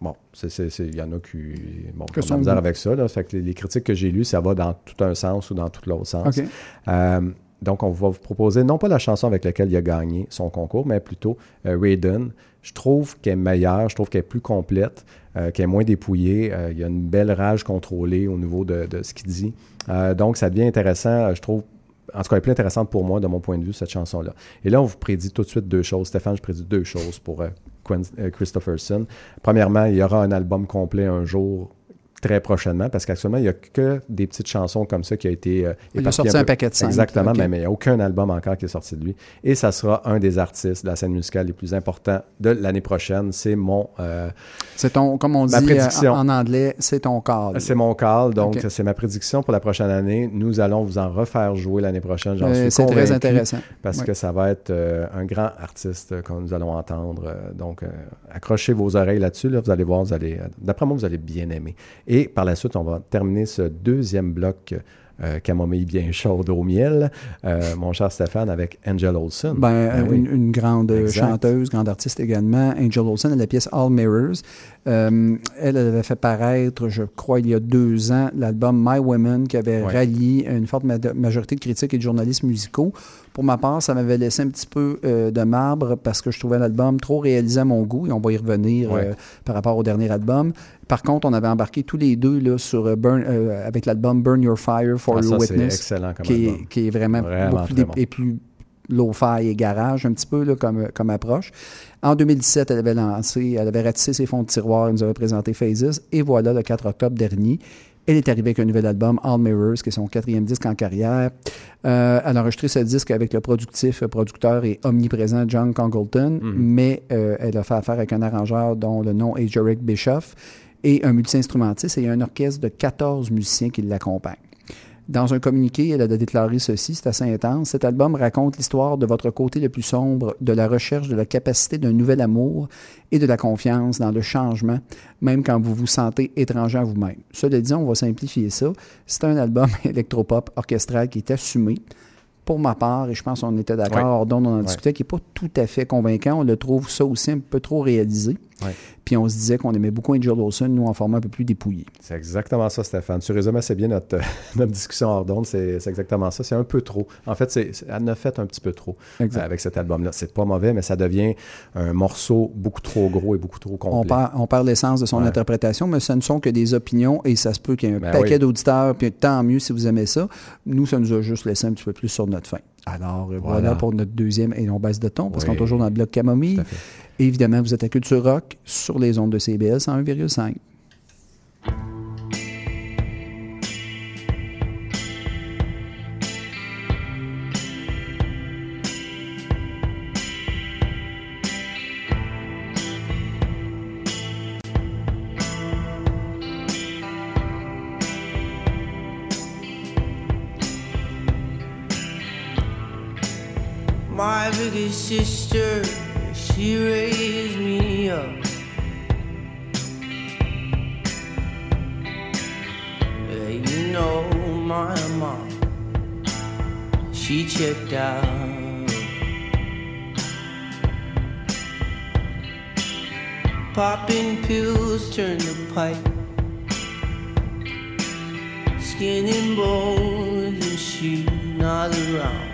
Bon, il y en a qui bon, Que qui ont de la misère avec ça. Là. Fait que les, les critiques que j'ai lues, ça va dans tout un sens ou dans tout l'autre sens. OK. Donc, on va vous proposer non pas la chanson avec laquelle il a gagné son concours, mais plutôt euh, Raiden. Je trouve qu'elle est meilleure, je trouve qu'elle est plus complète, euh, qu'elle est moins dépouillée. Euh, il y a une belle rage contrôlée au niveau de, de ce qu'il dit. Donc, ça devient intéressant, je trouve. En tout cas, elle est plus intéressante pour moi, de mon point de vue, cette chanson-là. Et là, on vous prédit tout de suite deux choses. Stéphane, je prédis deux choses pour Christopherson. Premièrement, il y aura un album complet un jour très prochainement parce qu'actuellement, il n'y a que des petites chansons comme ça qui a été euh, Il a sorti un peu. paquet de cinq, Exactement, mais mais il n'y a aucun album encore qui est sorti de lui. Et ça sera un des artistes de la scène musicale les plus importants de l'année prochaine. C'est mon, euh, C'est ton, comme on dit euh, prédiction. en, anglais, c'est ton cadre. c'est mon call, donc c'est ma prédiction pour la prochaine année. Nous allons vous en refaire jouer l'année prochaine. J'en Euh, suis c'est très intéressant. Parce Oui. que ça va être un grand artiste que nous allons entendre. Donc, accrochez vos oreilles là-dessus. Là, vous allez voir, vous allez, d'après moi, vous allez bien aimer. Et par la suite, on va terminer ce deuxième bloc euh, camomille bien chaude au miel, euh, mon cher Stéphane, avec Angel Olsen. Ben, euh, oui. une, une grande Exact. chanteuse, grande artiste également, Angel Olsen, la pièce All Mirrors. Euh, elle, elle avait fait paraître, je crois, il y a deux ans, l'album My Women, qui avait Ouais. rallié une forte ma- majorité de critiques et de journalistes musicaux. Pour ma part, ça m'avait laissé un petit peu euh, de marbre parce que je trouvais l'album trop réalisé à mon goût, et on va y revenir Ouais. euh, par rapport au dernier album. Par contre, on avait embarqué tous les deux là, sur, euh, Burn, euh, avec l'album Burn Your Fire for Ah, Your Witness qui album. est, qui est vraiment, Vraiment beaucoup très plus, bon. et plus low-fi et garage, un petit peu là, comme, comme approche. En 2017, elle avait lancé, elle avait ratissé ses fonds de tiroir, elle nous avait présenté Phases, et voilà, le 4 octobre dernier, elle est arrivée avec un nouvel album, All Mirrors, qui est son quatrième disque en carrière. Euh, elle a enregistré ce disque avec le productif, euh, producteur et omniprésent John Congleton, Mhm. mais euh, elle a fait affaire avec un arrangeur dont le nom est Jarek Bischoff et un multi-instrumentiste et un orchestre de 14 musiciens qui l'accompagnent. Dans un communiqué, elle a déclaré ceci, c'est assez intense. Cet album raconte l'histoire de votre côté le plus sombre, de la recherche de la capacité d'un nouvel amour et de la confiance dans le changement, même quand vous vous sentez étranger à vous-même. Cela dit, on va simplifier ça. C'est un album électropop orchestral qui est assumé, pour ma part, et je pense qu'on était d'accord, Ouais. d'onde, on en Ouais. discutait, qui n'est pas tout à fait convaincant. On le trouve ça aussi un peu trop réalisé. Ouais. Puis on se disait qu'on aimait beaucoup Angel Olsen, nous, en format un peu plus dépouillé. C'est exactement ça, Stéphane. Tu résumes assez bien notre, notre discussion hors d'onde. C'est c'est exactement ça. C'est un peu trop. En fait, c'est- elle en a fait un petit peu trop Exact. euh, avec cet album-là. C'est pas mauvais, mais ça devient un morceau beaucoup trop gros et beaucoup trop complet. On perd, on perd l'essence de son Ouais. interprétation, mais ce ne sont que des opinions et ça se peut qu'il y ait un Ben paquet oui. d'auditeurs, puis tant mieux si vous aimez ça. Nous, ça nous a juste laissé un petit peu plus sur notre fin. Alors, euh, voilà, Voilà. pour notre deuxième et on baisse de ton, parce Oui. qu'on est toujours dans le bloc Camomille. Évidemment, vous êtes à Culture Rock sur les ondes de CBL 101,5. Sister, she raised me up. Yeah, you know my mom, she checked out. Popping pills turned to pipe. Skin and bones, and she not around.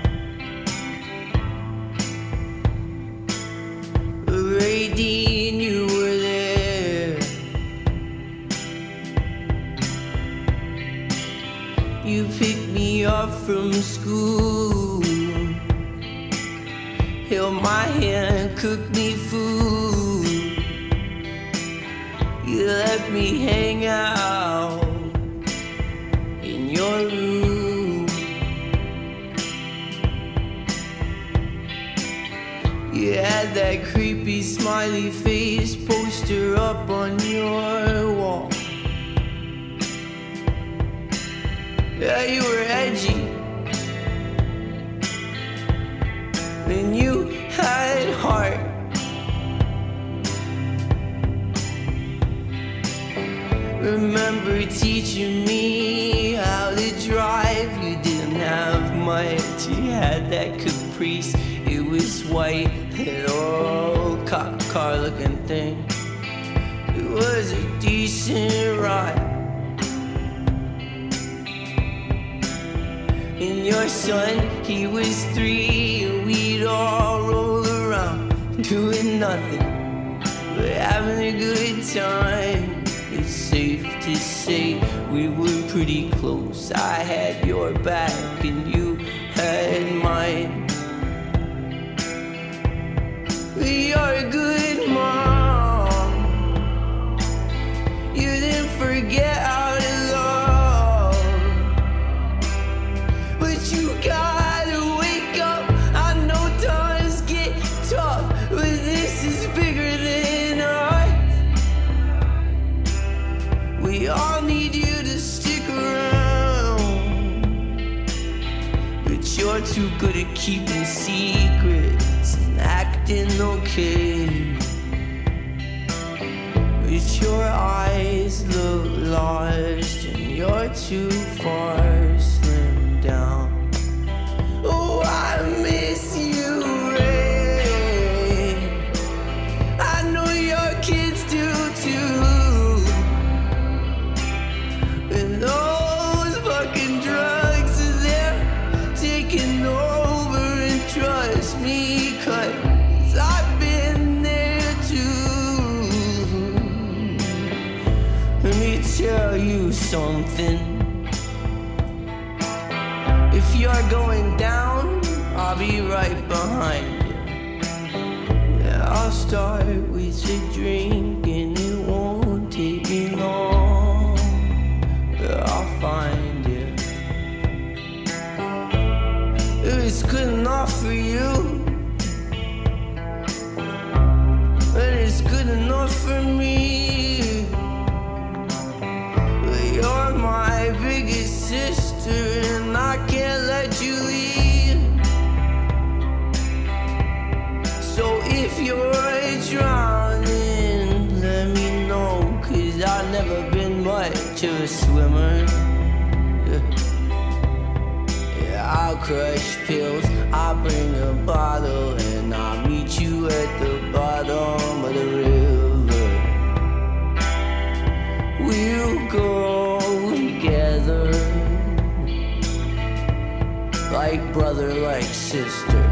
From school. Held my hand, cooked me food. You let me hang out in your room. You had that creepy smiley face poster up on your wall. Yeah, you were edgy. Heart. Remember teaching me how to drive. You didn't have much. You had that caprice. It was white, that old cop car looking thing. It was a decent ride. And your son, he was three, and we'd all roll doing nothing but having a good time. It's safe to say we were pretty close. I had your back, and you had mine. You're a good mom. You didn't forget too good at keeping secrets and acting okay. But your eyes look lost and you're too far you something. If you're going down, I'll be right behind you. Yeah, I'll start with a drink and it won't take me long. Yeah, I'll find you. If it's good enough for you, then it's good enough for me. Of a swimmer. Yeah, I'll crush pills. I'll bring a bottle and I'll meet you at the bottom of the river. We'll go together like brother, like sister.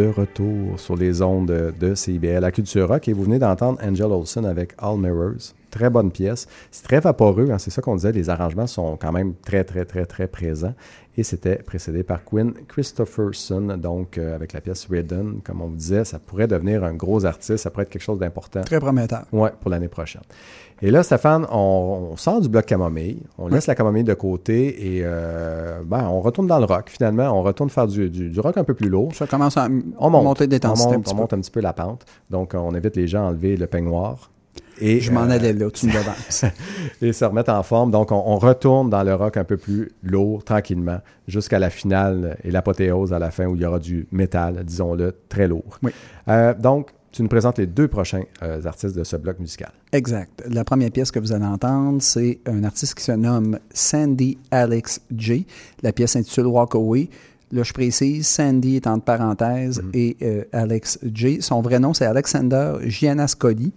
De retour sur les ondes de CIBL à Culture Rock et vous venez d'entendre Angel Olsen avec All Mirrors. Très bonne pièce. C'est très vaporeux, hein, c'est ça qu'on disait. Les arrangements sont quand même très, très, très, très présents. Et c'était précédé par Quinn Christopherson, donc euh, avec la pièce Ridden. Comme on vous disait, ça pourrait devenir un gros artiste, ça pourrait être quelque chose d'important. Très prometteur. Ouais, pour l'année prochaine. Et là, Stéphane, on, on sort du bloc camomille, on laisse la camomille de côté et euh, ben, on retourne dans le rock finalement. On retourne faire du, du- du rock un peu plus lourd. Ça commence à On monte, monter on d'intensité monte, un petit on monte un petit peu la pente. Donc, on invite les gens à enlever le peignoir. Et, Je m'en euh, allais là, tu me devances. et se remettre en forme. Donc, on, on retourne dans le rock un peu plus lourd, tranquillement, jusqu'à la finale et l'apothéose à la fin où il y aura du métal, disons-le, très lourd. Oui. Euh, donc, tu nous présentes les deux prochains euh, artistes de ce bloc musical. Exact. La première pièce que vous allez entendre, c'est un artiste qui se nomme Sandy Alex J. La pièce s'intitule Walk Away. Là, je précise, Sandy est entre parenthèses et euh, Alex J. Son vrai nom, c'est Alexander Gianascoli.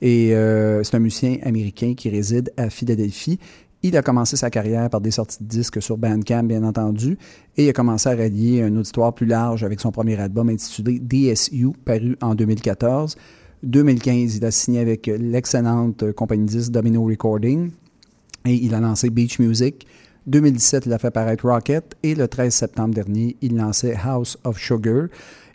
Et euh, c'est un musicien américain qui réside à Philadelphie. Il a commencé sa carrière par des sorties de disques sur Bandcamp, bien entendu, et il a commencé à rallier un auditoire plus large avec son premier album intitulé DSU, paru en 2014. 2015, il a signé avec l'excellente compagnie de disques Domino Recording et il a lancé Beach Music. 2017, il a fait paraître Rocket et le 13 septembre dernier, il lançait House of Sugar.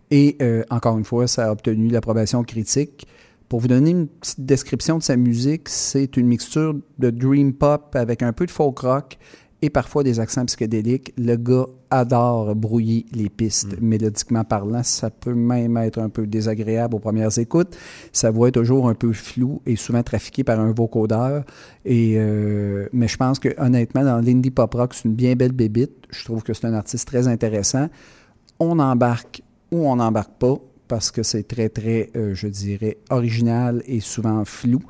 Et euh, encore une fois, ça a obtenu l'approbation critique. Pour vous donner une petite description de sa musique, c'est une mixture de dream pop avec un peu de folk rock et parfois des accents psychédéliques. Le gars adore brouiller les pistes, mélodiquement parlant. Ça peut même être un peu désagréable aux premières écoutes. Sa voix est toujours un peu floue et souvent trafiquée par un vocodeur. Et, euh, mais je pense que honnêtement, dans l'indie pop rock, c'est une bien belle bébite. Je trouve que c'est un artiste très intéressant. On embarque ou on n'embarque pas parce que c'est très, très, euh, je dirais, original et souvent flou.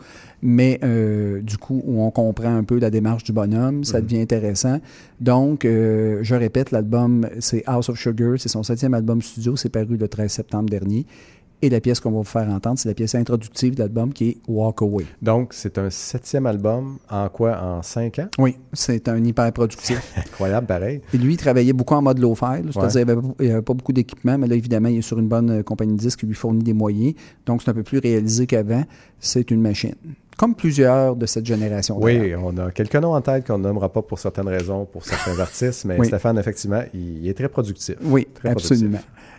Mais euh, du coup, où on comprend un peu la démarche du bonhomme, ça devient intéressant. Donc, euh, je répète, l'album, c'est House of Sugar, c'est son septième album studio, c'est paru le 13 septembre dernier. Et la pièce qu'on va vous faire entendre, c'est la pièce introductive de l'album qui est Walk Away. Donc, c'est un septième album en quoi? En cinq ans? Oui, c'est un hyper productif. Incroyable, pareil. Et lui, il travaillait beaucoup en mode low-fi, c'est-à-dire qu'il n'y avait, pas beaucoup d'équipement, mais là, évidemment, il est sur une bonne euh, compagnie de disques qui lui fournit des moyens. Donc, c'est un peu plus réalisé qu'avant. C'est une machine. Comme plusieurs de cette génération. Oui, on a quelques noms en tête qu'on ne nommera pas pour certaines raisons, pour certains artistes, mais Oui. Stéphane, effectivement, il, il est très productif. Oui, Très absolument.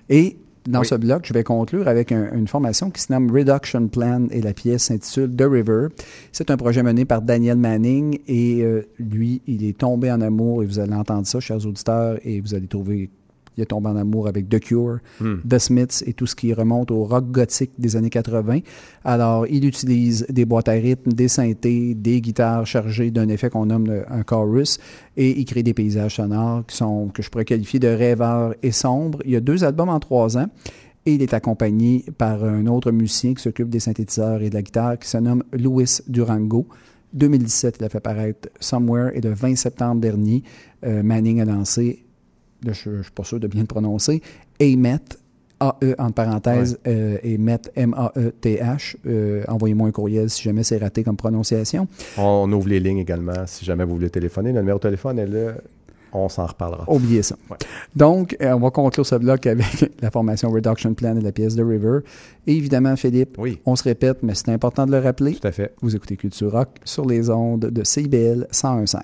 Et dans Oui. ce bloc, je vais conclure avec un- une formation qui se nomme Reduction Plan et la pièce s'intitule The River. C'est un projet mené par Daniel Manning et euh, lui, il est tombé en amour et vous allez entendre ça, chers auditeurs, et vous allez trouver il est tombé en amour avec The Cure, The Smiths et tout ce qui remonte au rock gothique des années 80. Alors, il utilise des boîtes à rythme, des synthés, des guitares chargées d'un effet qu'on nomme le- un chorus et il crée des paysages sonores qui sont, que je pourrais qualifier de rêveurs et sombres. Il y a deux albums en trois ans et il est accompagné par un autre musicien qui s'occupe des synthétiseurs et de la guitare qui se nomme Louis Durango. 2017, il a fait paraître Somewhere et le 20 septembre dernier, euh, Manning a lancé, là, je ne suis pas sûr de bien le prononcer, AMET, A-E en parenthèse, euh, et M-A-E-T-H. Euh, Envoyez-moi un courriel si jamais c'est raté comme prononciation. On ouvre les lignes également si jamais vous voulez téléphoner. Le numéro de téléphone est là. On s'en reparlera. Oubliez ça. Ouais. Donc, euh, on va conclure ce bloc avec la formation Reduction Plan et la pièce de River. Et évidemment, Philippe, Oui, on se répète, mais c'est important de le rappeler. tout à fait. Vous écoutez Culture Rock sur les ondes de CIBL 101.5.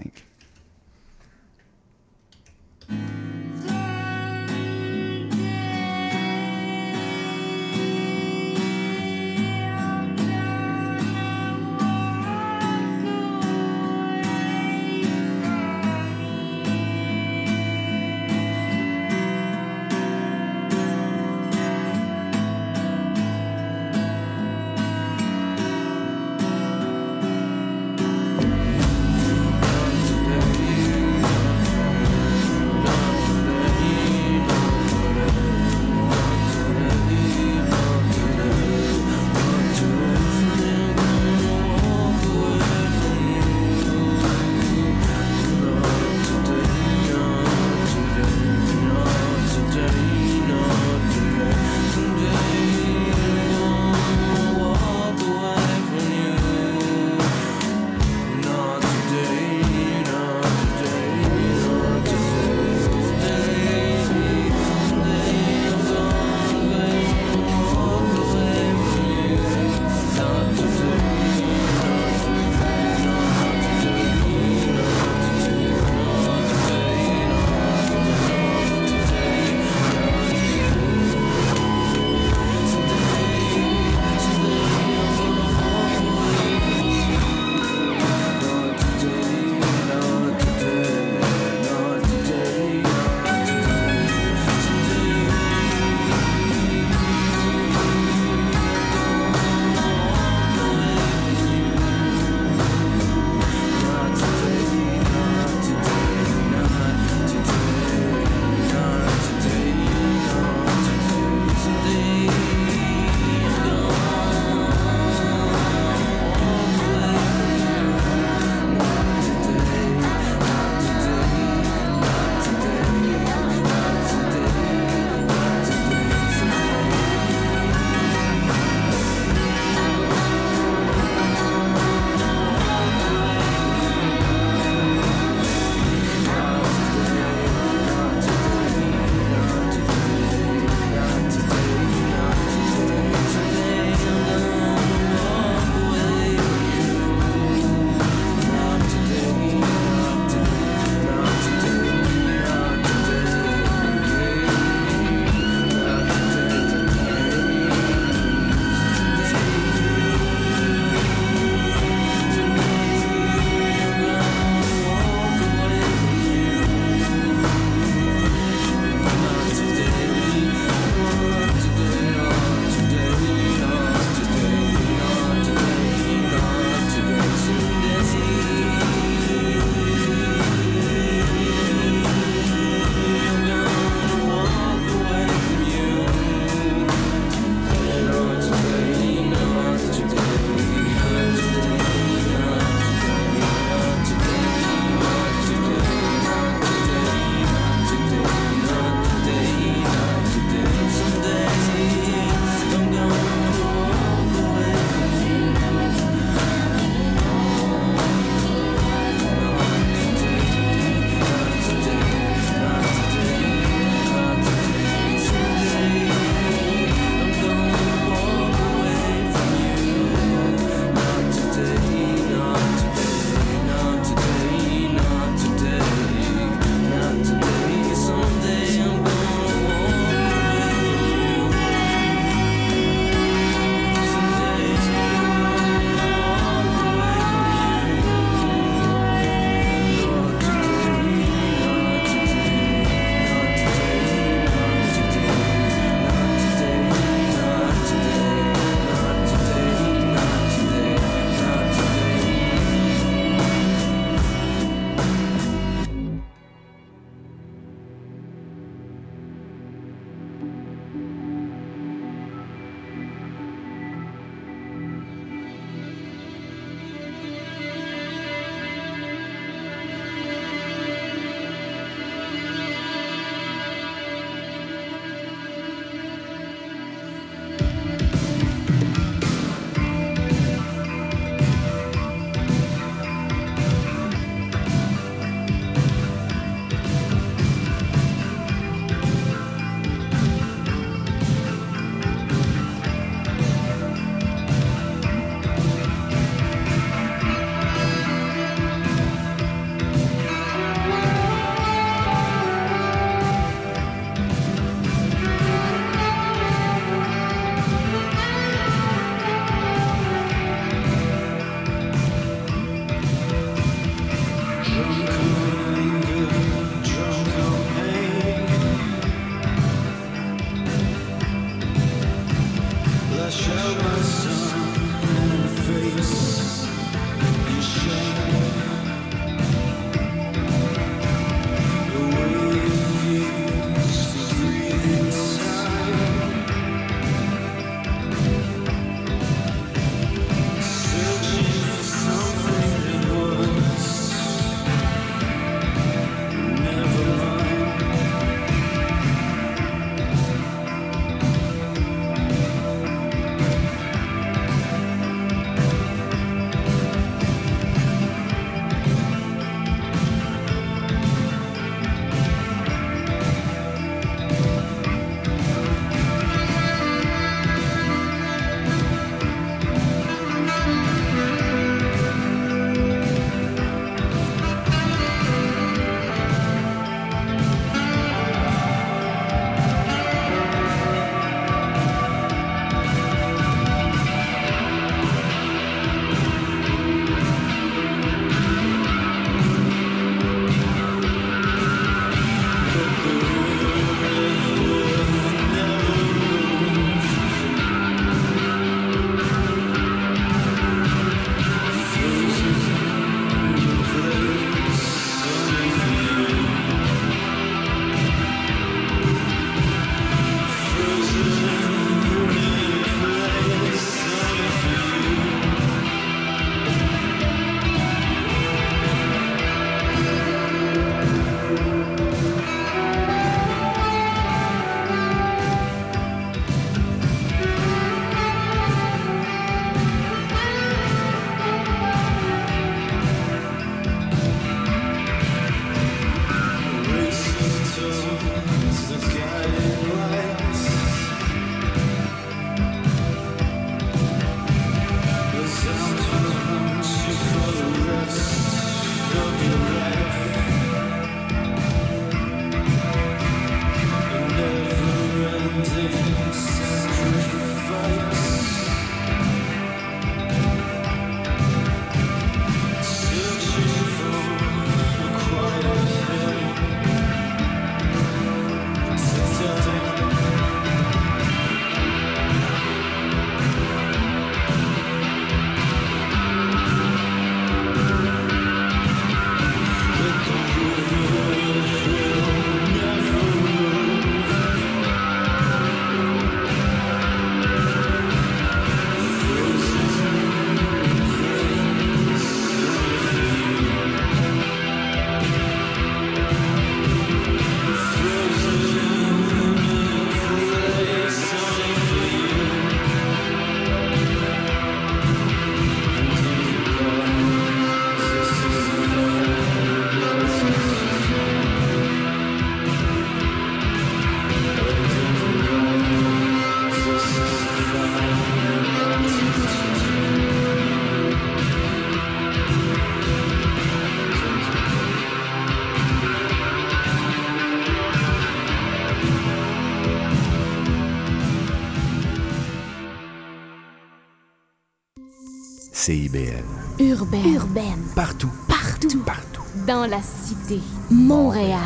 CIBL. Urbaine. Urbaine. Partout. Partout. Partout. Dans la cité. Montréal.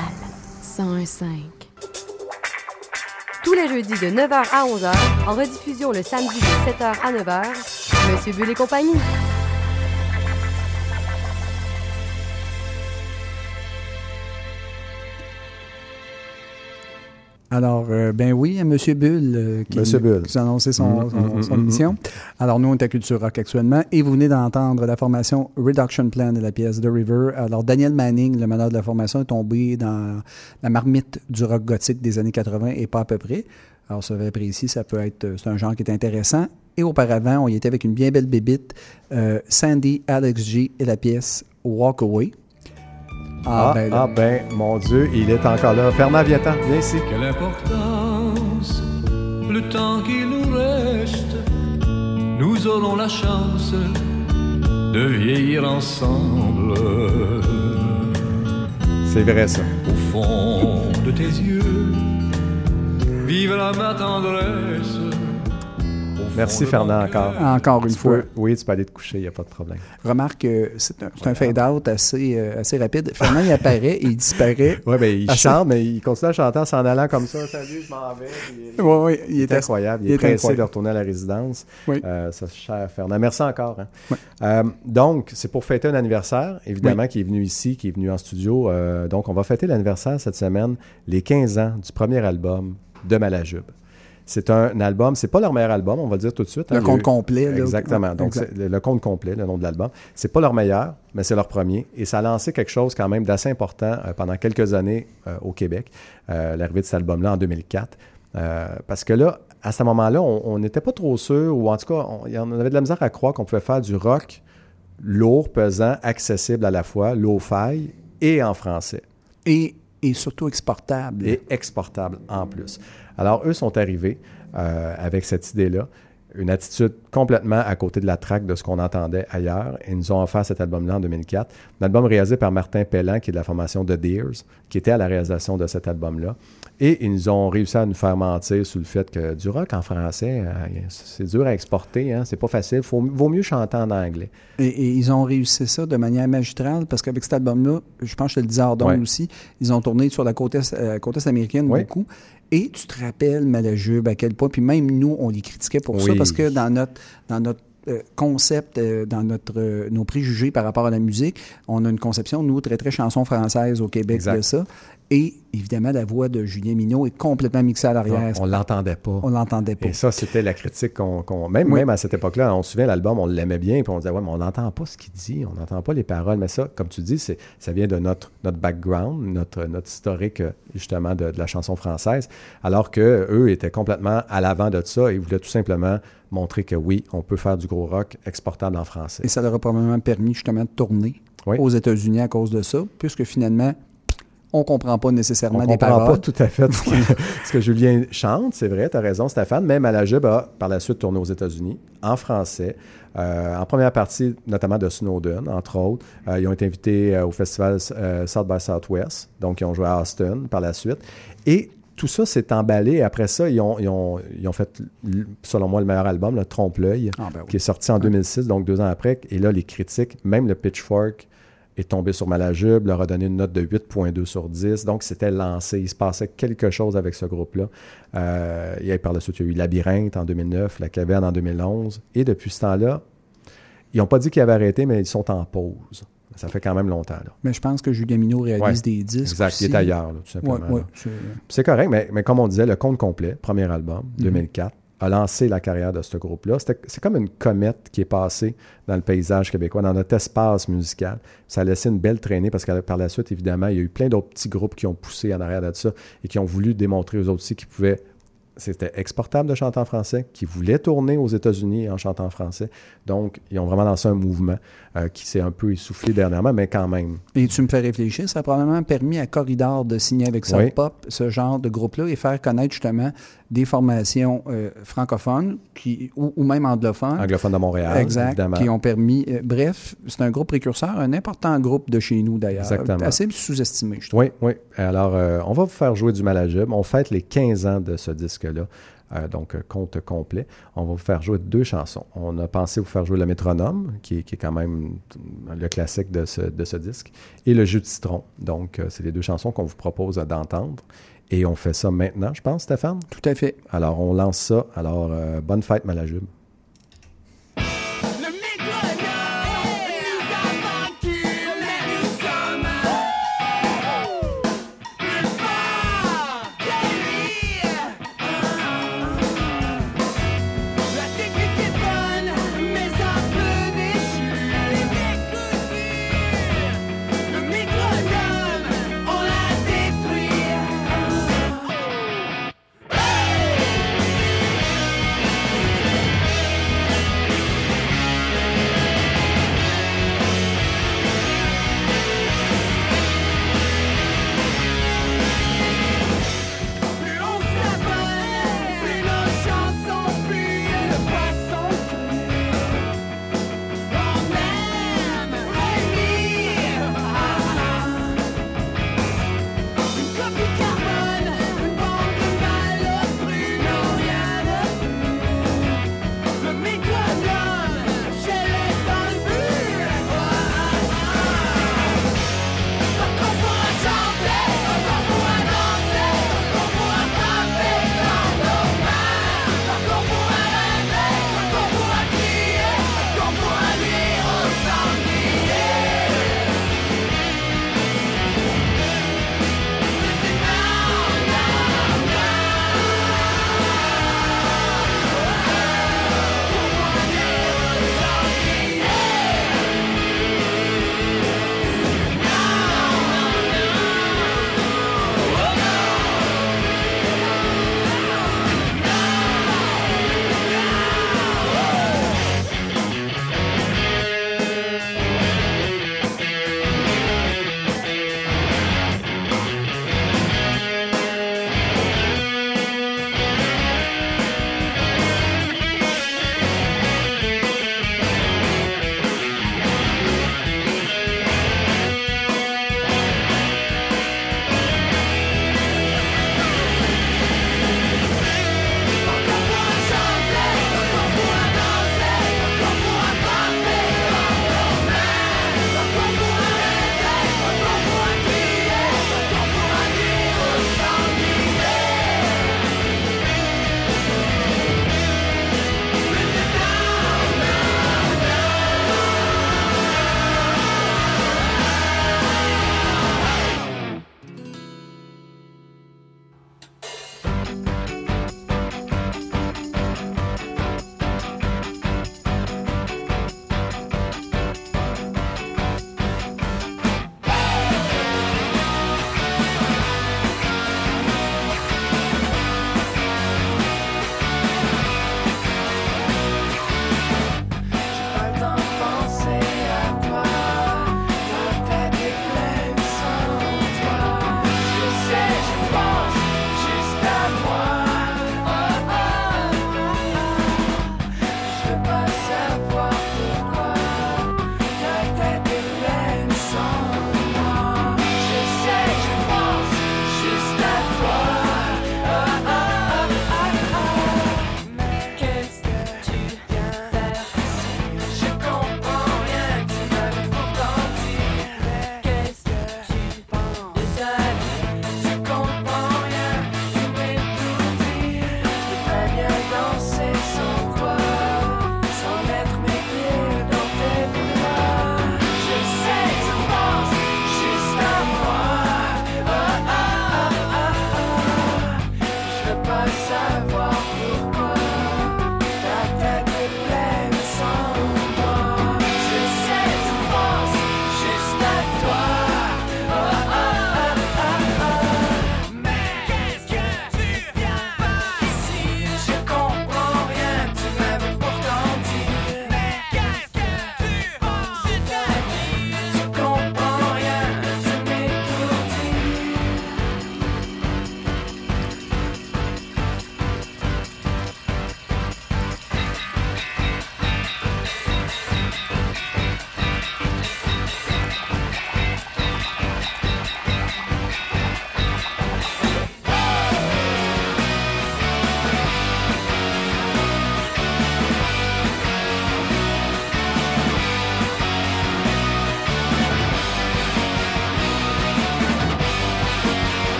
101.5. Tous les jeudis de 9h à 11h, en rediffusion le samedi de 7h à 9h, Monsieur Bull et compagnie. Alors, euh, ben oui, M. Bull, euh, qui, Monsieur Bull. qui a annoncé son, Mm, son- mm, son mm, émission. Alors, nous, on est à Culture Rock actuellement et vous venez d'entendre la formation Reduction Plan de la pièce The River. Alors, Daniel Manning, le meneur de la formation, est tombé dans la marmite du rock gothique des années 80 et pas à peu près. Alors, ça va précis, ça peut être, euh, c'est un genre qui est intéressant. Et auparavant, on y était avec une bien belle bébite, euh, Sandy, Alex G et la pièce Walk Away. Ah, ben, ah ben, mon Dieu, il est encore là. Fernand Viatan, viens ici. Quelle importance, le temps qu'il nous reste, nous aurons la chance de vieillir ensemble. C'est vrai, ça. Au fond de tes yeux, vivra ma tendresse. Merci Fernand encore. Encore une Tu fois. peux- oui, tu peux aller te coucher, il n'y a pas de problème. Remarque que c'est un, un fade-out assez, euh, assez rapide. Fernand, il apparaît et il disparaît. Oui, ben, il chante, mais il continue à chanter en s'en allant comme ça. Salut, je m'en vais. Ouais, ouais, il il est incroyable. Il, il est pressé incroyable. de retourner à la résidence. Oui. Euh, ça, cher Fernand. Merci encore. hein. Euh, donc, c'est pour fêter un anniversaire, évidemment, qui est venu ici, qui est venu en studio. Euh, donc, on va fêter l'anniversaire cette semaine, les 15 ans du premier album de Malajube. C'est un album, c'est pas leur meilleur album, on va le dire tout de suite. Le hein. Compte complet, là. Exactement. Donc, Exact. le, le compte complet, le nom de l'album. C'est pas leur meilleur, mais c'est leur premier. Et ça a lancé quelque chose quand même d'assez important euh, pendant quelques années euh, au Québec, euh, l'arrivée de cet album-là en 2004. Euh, parce que là, à ce moment-là, on n'était pas trop sûr, ou en tout cas, on avait de la misère à croire qu'on pouvait faire du rock lourd, pesant, accessible à la fois, low-fi et en français Et, et surtout exportable. et exportable en plus. Alors, eux sont arrivés euh, avec cette idée-là, une attitude complètement à côté de la traque de ce qu'on entendait ailleurs. Et ils nous ont offert cet album-là en 2004. Un album réalisé par Martin Pellan, qui est de la formation The Deers, qui était à la réalisation de cet album-là. Et ils nous ont réussi à nous faire mentir sur le fait que du rock en français, euh, c'est dur à exporter, hein, c'est pas facile. Faut, vaut mieux chanter en anglais. Et, et ils ont réussi ça de manière magistrale parce qu'avec cet album-là, je pense que je te le disais Ouais. aussi, ils ont tourné sur la côte est, euh, côte est américaine Ouais. beaucoup. Et tu te rappelles, Malajube, à quel point, puis même nous, on les critiquait pour ça parce que dans notre, dans notre euh, concept, euh, dans notre, euh, nos préjugés par rapport à la musique, on a une conception, nous, très, très chanson française au Québec Exact. de ça. Et évidemment, la voix de Julien Minot est complètement mixée à l'arrière. On l'entendait pas. On l'entendait pas. Et ça, c'était la critique qu'on. même, Oui. même à cette époque-là, on se souvient, l'album, on l'aimait bien, puis on disait, ouais, mais on n'entend pas ce qu'il dit, on n'entend pas les paroles. Mais ça, comme tu dis, ça vient de notre, notre background, notre, notre historique, justement, de, de la chanson française. Alors que eux étaient complètement à l'avant de ça et voulaient tout simplement montrer que oui, on peut faire du gros rock exportable en français. Et ça leur a probablement permis justement de tourner Oui. aux États-Unis à cause de ça, puisque finalement, on comprend pas nécessairement On comprend pas tout à fait ce que, ce que Julien chante, c'est vrai, tu as raison, Stéphane. Même Malajube a par la suite tourné aux États-Unis, en français, euh, en première partie notamment de Snowden, entre autres. Euh, ils ont été invités euh, au festival South by Southwest, donc ils ont joué à Austin par la suite. Et tout ça s'est emballé. Après ça, ils ont, ils ont- ils ont fait, selon moi, le meilleur album, le Trompe-l'œil, Ah, ben oui. qui est sorti en 2006, donc deux ans après. Et là, les critiques, même le Pitchfork, est tombé sur Malajube, leur a donné une note de 8.2 sur 10. Donc, c'était lancé. Il se passait quelque chose avec ce groupe-là. Euh, et par la suite, il y a eu Labyrinthe en 2009, La Caverne en 2011. Et depuis ce temps-là, ils n'ont pas dit qu'ils avaient arrêté, mais ils sont en pause. Ça fait quand même longtemps. Là. Mais je pense que Julien Minot réalise Ouais. des disques. Exact. Il aussi. est ailleurs, là, tout simplement. Ouais, ouais, là. c'est- correct, mais, mais comme on disait, le compte complet, premier album, Mhm. 2004, a lancé la carrière de ce groupe-là. C'est comme une comète qui est passée dans le paysage québécois, dans notre espace musical. Ça a laissé une belle traînée parce que par la suite, évidemment, il y a eu plein d'autres petits groupes qui ont poussé en arrière de ça et qui ont voulu démontrer aux autres aussi qu'ils pouvaient. C'était exportable de chanter en français, qui voulaient tourner aux États-Unis en chantant en français. Donc, ils ont vraiment lancé un mouvement euh, qui s'est un peu essoufflé dernièrement, mais quand même. Et tu me fais réfléchir, ça a probablement permis à Corridor de signer avec Soul Oui. Pop ce genre de groupe-là et faire connaître justement des formations euh, francophones qui, ou, ou même anglophones. Anglophone de Montréal, Exact, évidemment. qui ont permis. euh, bref, c'est un groupe précurseur, un important groupe de chez nous d'ailleurs. Exactement. Assez sous-estimé, je trouve. Oui, oui. Alors, euh, on va vous faire jouer du Malajube. On fête les 15 ans de ce disque-là. Euh, donc, compte complet. On va vous faire jouer deux chansons. On a pensé vous faire jouer le métronome, qui est, qui est quand même le classique de ce, de ce disque, et le jus de citron. Donc, euh, c'est les deux chansons qu'on vous propose d'entendre. Et on fait ça maintenant, je pense, Stéphane? Tout à fait. Alors, on lance ça. Alors, euh, bonne fête, Malajube.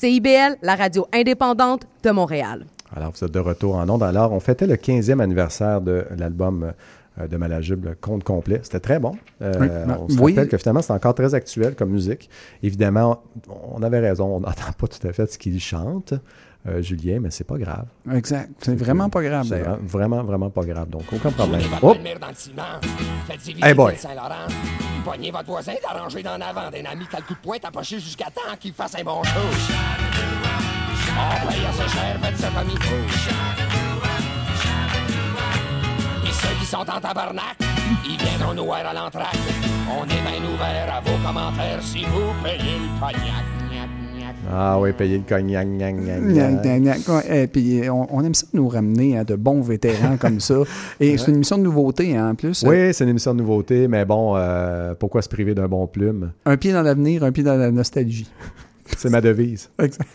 CIBL, la radio indépendante de Montréal. Alors, vous êtes de retour en ondes. Alors, on fêtait le 15e anniversaire de l'album euh, de Malajube, le Compte complet. C'était très bon. Euh, Oui. on se Oui. rappelle que finalement, c'est encore très actuel comme musique. Évidemment, on avait raison. On n'entend pas tout à fait ce qu'il chante, euh, Julien, mais c'est pas grave. Exact. C'est vraiment pas grave, C'est vra- vraiment, vraiment pas grave. Donc, aucun problème. Oh! Hey boy. Pognez votre voisin d'arranger d'en avant d'un ami le coup de poing approché jusqu'à temps qu'il fasse un bon show. On paye assez cher, faites il faut. Et ceux qui sont en tabarnak, ils viendront nous voir à l'entraque. On est bien ouvert à vos commentaires si vous payez le cognac. Ah oui, payer le cognac. gnac, gnac, puis, on, on aime ça nous ramener à de bons vétérans comme ça. Et c'est une émission de nouveauté, hein, en plus. Oui, c'est une émission de nouveauté, mais bon, euh, pourquoi se priver d'un bon plume? Un pied dans l'avenir, un pied dans la nostalgie. C'est ma devise. Exact.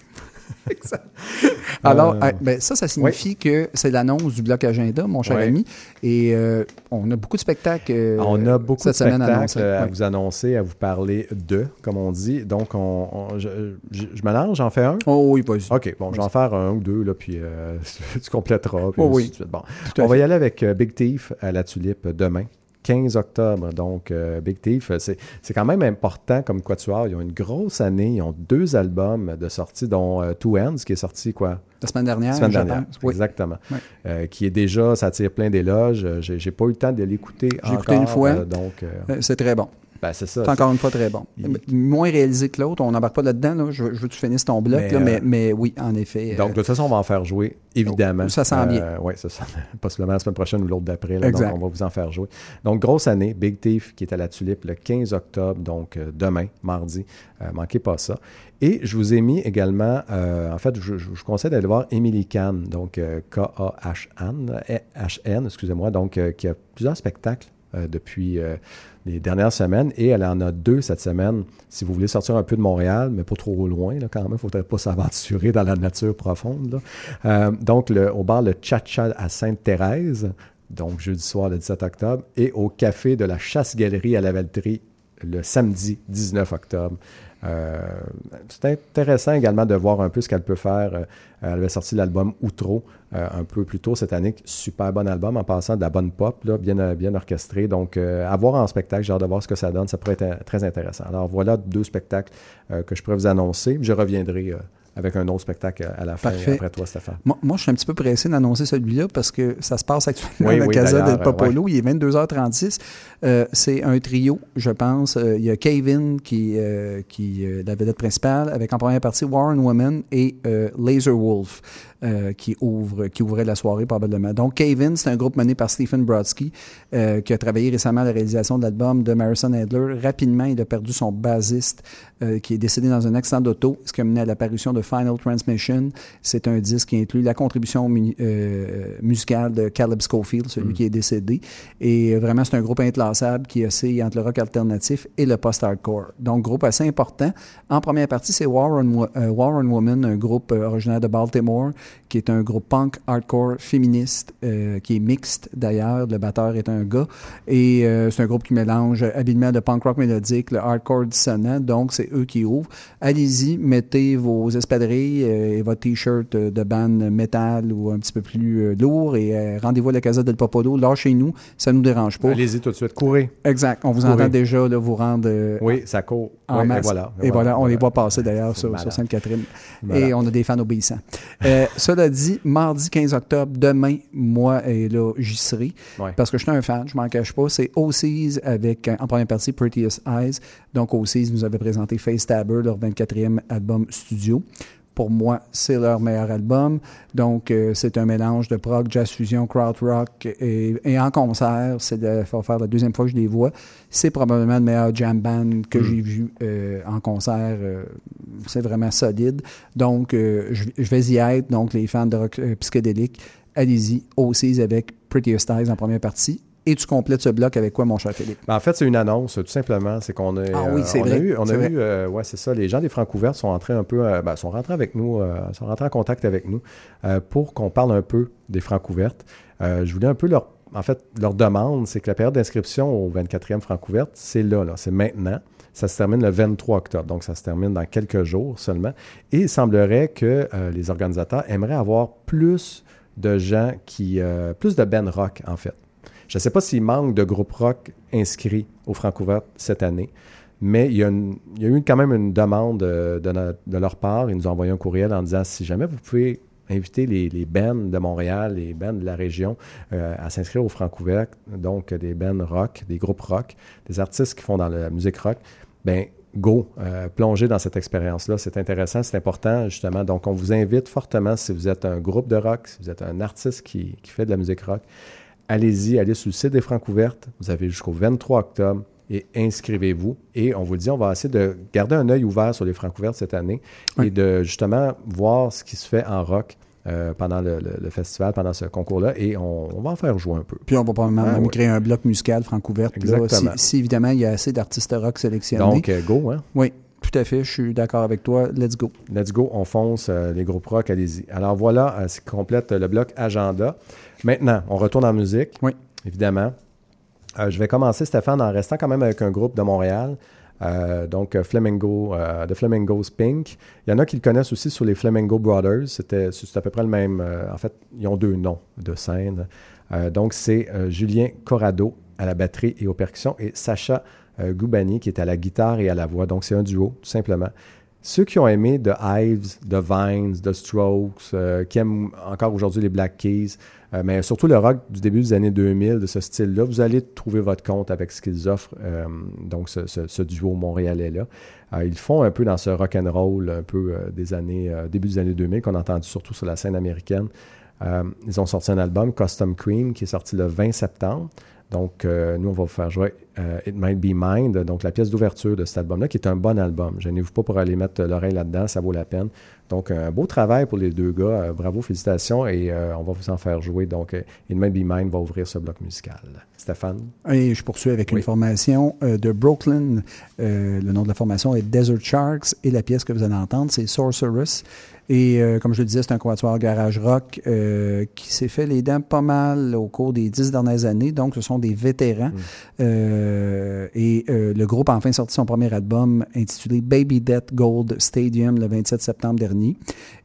Alors, Euh, ben, ça, ça signifie que c'est l'annonce du bloc agenda, mon cher ami. Et euh, on a beaucoup de spectacles. euh, on a beaucoup cette de semaine spectacles à vous annoncer, à vous parler de, comme on dit. Donc, on, on- je, je, je mélange, j'en fais un? Oh oui, vas-y. OK, bon, je vais en faire un ou deux, là, puis tu compléteras. puis Oh oui. Bon. On va y aller avec Big Thief à la Tulipe demain. 15 octobre, donc euh, Big Thief, euh, c'est quand même important comme quatuor. Ils ont une grosse année, ils ont deux albums de sortie, dont euh, Two Ends, qui est sorti quoi? La semaine dernière, La semaine je dernière, pense. Oui. exactement. Euh, qui est déjà, ça tire plein d'éloges. J'ai j'ai pas eu le temps de l'écouter J'ai encore. écouté une fois. donc, C'est très bon. Ben, c'est ça. C'est encore une fois très bon. Il- Moins réalisé que l'autre. On n'embarque pas là-dedans. Là. Je, veux- je veux que tu finisses ton bloc. Mais, là, mais, euh, mais oui, en effet. Donc, euh, de toute façon, on va en faire jouer, évidemment. Ça sent bien. Oui, c'est ça. Possiblement la semaine prochaine ou l'autre d'après. Donc, on va vous en faire jouer. Donc, grosse année. Big Thief qui est à la Tulipe le 15 octobre, donc euh, demain, mardi. Euh, manquez pas ça. Et je vous ai mis également, euh, en fait, je, je vous conseille d'aller voir Emily Kahn, donc euh, K-A-H-N, eh, H-N, excusez-moi, donc euh, qui a plusieurs spectacles euh, depuis euh, les dernières semaines et elle en a deux cette semaine. Si vous voulez sortir un peu de Montréal, mais pas trop loin, quand même, il ne faudrait pas s'aventurer dans la nature profonde. Euh, donc, le- au bar Le Cha-Cha à Sainte-Thérèse, donc jeudi soir le 17 octobre, et au café de la Chasse-Galerie à la Valtrie le samedi 19 octobre. Euh, c'est intéressant également de voir un peu ce qu'elle peut faire. Euh, elle avait sorti l'album Outro euh, un peu plus tôt cette année. Super bon album en passant de la bonne pop, bien, bien orchestré. Donc, euh, à voir en spectacle, j'ai hâte de voir ce que ça donne. Ça pourrait être très intéressant. Alors, voilà deux spectacles que je pourrais vous annoncer. Je reviendrai avec un autre spectacle à la fin Parfait. après toi, Stéphane. Moi, moi, je suis un petit peu pressé d'annoncer celui-là parce que ça se passe actuellement Oui, à la oui, Casa del Popolo. Il est 22h36. Euh, c'est un trio, je pense. Euh, il y a Kevin qui, euh, qui euh, la vedette principale, avec en première partie Warren Woman et euh, Laser Wolf. Euh, qui ouvre qui ouvrait la soirée probablement. Donc Kevin, c'est un groupe mené par Stephen Brodsky euh, qui a travaillé récemment à la réalisation de l'album de Marison Adler. Rapidement, il a perdu son bassiste euh, qui est décédé dans un accident d'auto, ce qui a mené à l'apparition de Final Transmission. C'est un disque qui inclut la contribution mu- musicale de Caleb Schofield, celui qui est décédé. Et vraiment, c'est un groupe inclassable qui oscille entre le rock alternatif et le post-hardcore. Donc, groupe assez important. En première partie, c'est Warren, Warren Woman, un groupe originaire de Baltimore, qui est un groupe punk hardcore féministe, euh, qui est mixte d'ailleurs. Le batteur est un gars. Et euh, c'est un groupe qui mélange habilement le punk rock mélodique, le hardcore dissonant. Donc, c'est eux qui ouvrent. Allez-y, mettez vos espadrilles euh, et votre t-shirt de band métal ou un petit peu plus lourd et rendez-vous à la Casa del Popolo. Lâchez-nous, ça ne nous dérange pas. Allez-y tout de suite, courez. Exact. On vous Courez. entend déjà là, vous rendre Oui, ça court. en Oui, masse. Et voilà. Et voilà, on les voit passer d'ailleurs sur, Sainte-Catherine. Et on a des fans obéissants. Euh, cela dit, mardi 15 octobre, demain, moi, et là, j'y serai. Ouais. Parce que je suis un fan, je m'en cache pas. C'est OCs avec, euh, en première partie, Prettiest Eyes. Donc, OCs nous avait présenté Face Stabber, leur 24e album studio. Pour moi, c'est leur meilleur album. Donc, euh, c'est un mélange de prog, jazz fusion, krautrock et, et en concert. C'est de faut faire la deuxième fois que je les vois. C'est probablement le meilleur jam band que j'ai vu euh, en concert. Euh, c'est vraiment solide. Donc, je, je vais y être. Donc, les fans de rock psychédélique, allez-y. OCs avec Prettiest Eyes en première partie. Et tu complètes ce bloc avec quoi, mon cher Philippe? Ben, en fait, c'est une annonce, tout simplement. C'est qu'on a, Ah oui, c'est on vrai, a eu, on a eu, euh, ouais, c'est ça. Les gens des Francs ouverts sont entrés un peu, euh, ben, sont rentrés avec nous, euh, sont rentrés en contact avec nous euh, pour qu'on parle un peu des Francs ouvertes. Euh, je voulais un peu leur, en fait, leur demande, c'est que la période d'inscription au 24e Francs ouvertes, c'est là, là, c'est maintenant. Ça se termine le 23 octobre, donc ça se termine dans quelques jours seulement. Et il semblerait que euh, les organisateurs aimeraient avoir plus de gens qui... euh, plus de ben rock, en fait. Je ne sais pas s'il manque de groupes rock inscrits au Francouvert cette année, mais il y a, eu quand même une demande euh, de, leur part. Ils nous ont envoyé un courriel en disant si jamais vous pouvez inviter les, bands de Montréal, les bands de la région euh, à s'inscrire au Francouvert, donc des bands rock, des groupes rock, des artistes qui font dans la musique rock, ben go, euh, plongez dans cette expérience-là. C'est intéressant, c'est important, justement. Donc, on vous invite fortement, si vous êtes un groupe de rock, si vous êtes un artiste qui fait de la musique rock, allez-y, allez sur le site des Francouvertes. Vous avez jusqu'au 23 octobre et inscrivez-vous. Et on vous le dit, on va essayer de garder un œil ouvert sur les Francouvertes cette année et de justement voir ce qui se fait en rock euh, pendant le, le- le festival, pendant ce concours-là. Et on, on va en faire jouer un peu. Puis on va probablement Ah, même créer un bloc musical francouverte. si, si, évidemment il y a assez d'artistes rock sélectionnés. Donc, euh, go, hein? Oui, tout à fait. Je suis d'accord avec toi. Let's go. Let's go, on fonce, euh, les groupes rock, allez-y. Alors voilà, euh, ce qui complète le bloc agenda. Maintenant, on retourne en musique. Oui. Évidemment. Euh, je vais commencer, Stéphane, en restant quand même avec un groupe de Montréal. Euh, donc, euh, Flamingo, euh, The Flamingos Pink. Il y en a qui le connaissent aussi sur les Flamingo Brothers. C'était c'est à peu près le même. en fait, ils ont deux noms de scène. Donc, c'est Julien Corrado à la batterie et aux percussions et Sacha Goubani qui est à la guitare et à la voix. Donc, c'est un duo, tout simplement. Ceux qui ont aimé The Hives, The Vines, The Strokes, qui aiment encore aujourd'hui les Black Keys, euh, mais surtout le rock du début des années 2000, de ce style-là, vous allez trouver votre compte avec ce qu'ils offrent, euh, donc ce, duo montréalais-là. Euh, ils font un peu dans ce rock and roll un peu des années, début des années 2000, qu'on a entendu surtout sur la scène américaine. Ils ont sorti un album, Custom Cream, qui est sorti le 20 septembre. Donc, nous, on va vous faire jouer It Might Be Mind, donc la pièce d'ouverture de cet album-là, qui est un bon album. Gênez-vous pas pour aller mettre l'oreille là-dedans, ça vaut la peine. Donc, un beau travail pour les deux gars. Euh, bravo, félicitations, et euh, on va vous en faire jouer. Donc, euh, It Might Be Mind va ouvrir ce bloc musical. Stéphane? Et je poursuis avec une formation de Brooklyn. Le nom de la formation est Desert Sharks et la pièce que vous allez entendre, c'est Sorceress. Et euh, comme je le disais, c'est un quatuor garage rock euh, qui s'est fait les dents pas mal au cours des dix dernières années. Donc, ce sont des vétérans. Euh, et euh, le groupe a enfin sorti son premier album intitulé Baby Death Gold Stadium le 27 septembre dernier.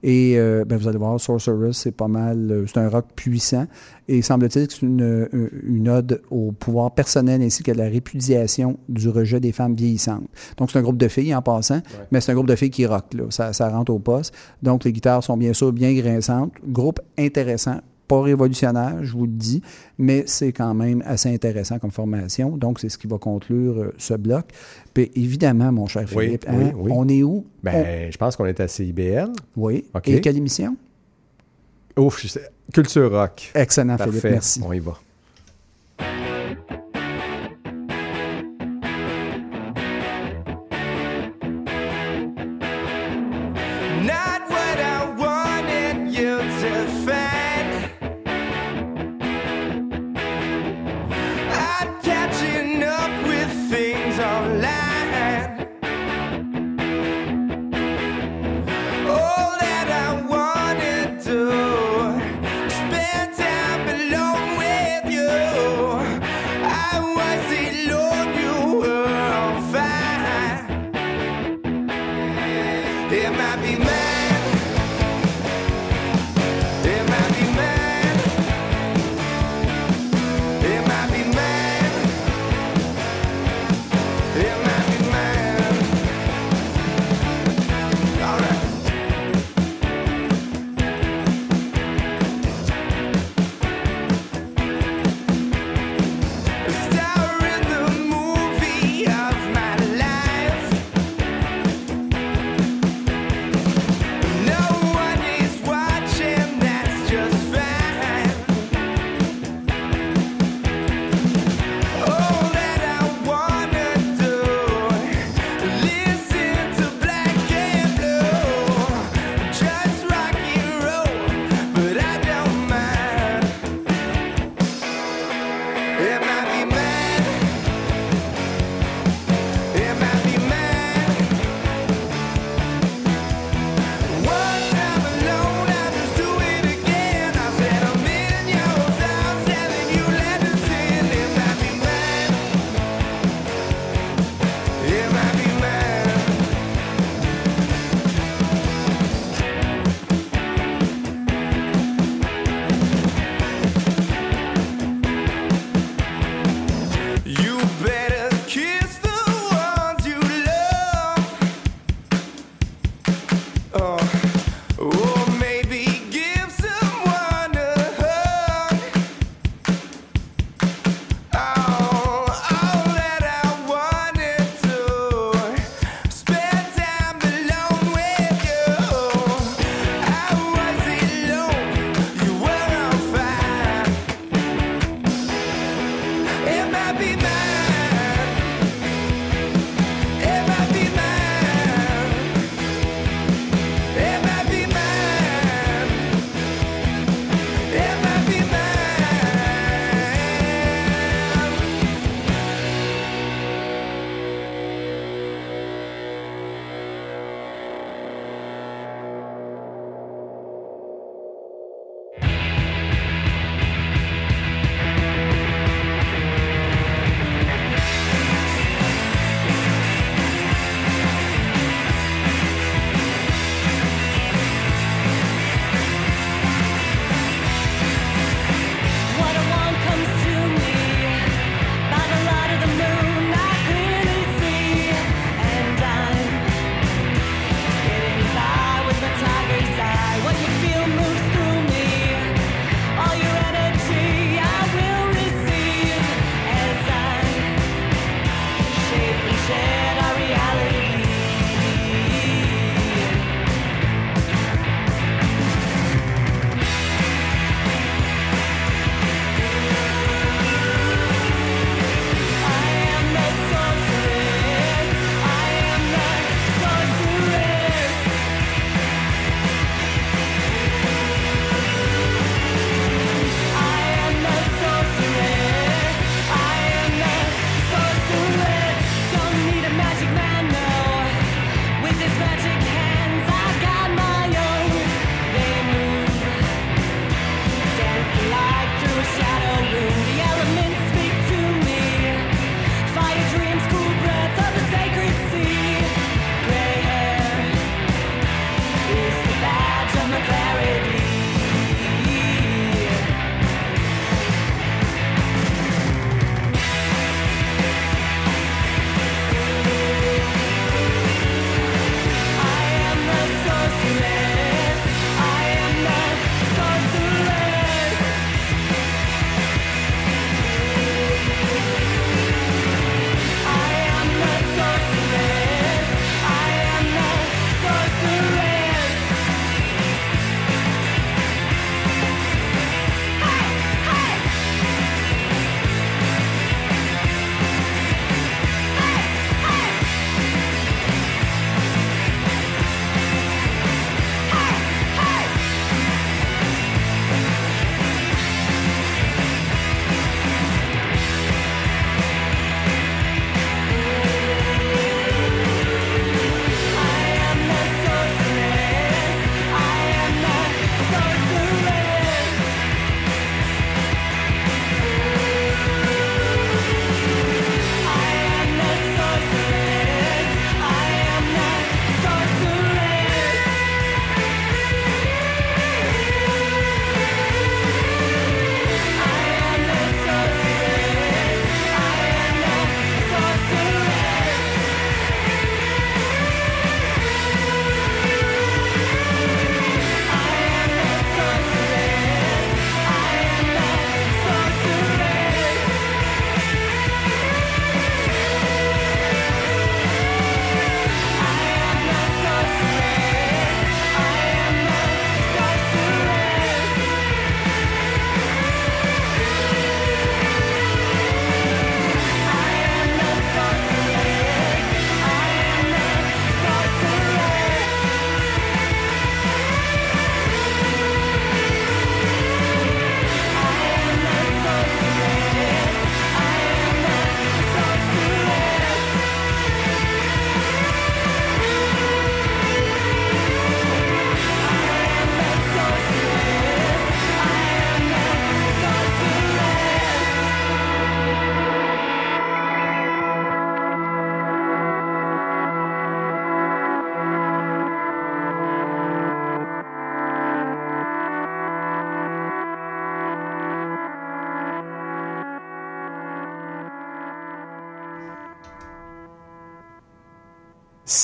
Et euh, ben, vous allez voir, Sorceress, c'est pas mal, euh, c'est un rock puissant. Et semble-t-il que c'est une, euh, une ode au pouvoir personnel ainsi qu'à la répudiation du rejet des femmes vieillissantes. Donc, c'est un groupe de filles en passant, mais c'est un groupe de filles qui rock, là. Ça, ça rentre au poste. Donc, les guitares sont bien sûr bien grinçantes. Groupe intéressant, pas révolutionnaire, je vous le dis, mais c'est quand même assez intéressant comme formation. Donc, c'est ce qui va conclure euh, ce bloc. Puis, évidemment, mon cher Oui, Philippe, hein, oui. on est où? Ben, je pense qu'on est à CIBL. Oui. Et quelle émission? Ouf, Culture Rock. Excellent, Parfait. Philippe, merci. On y va. It might be mad.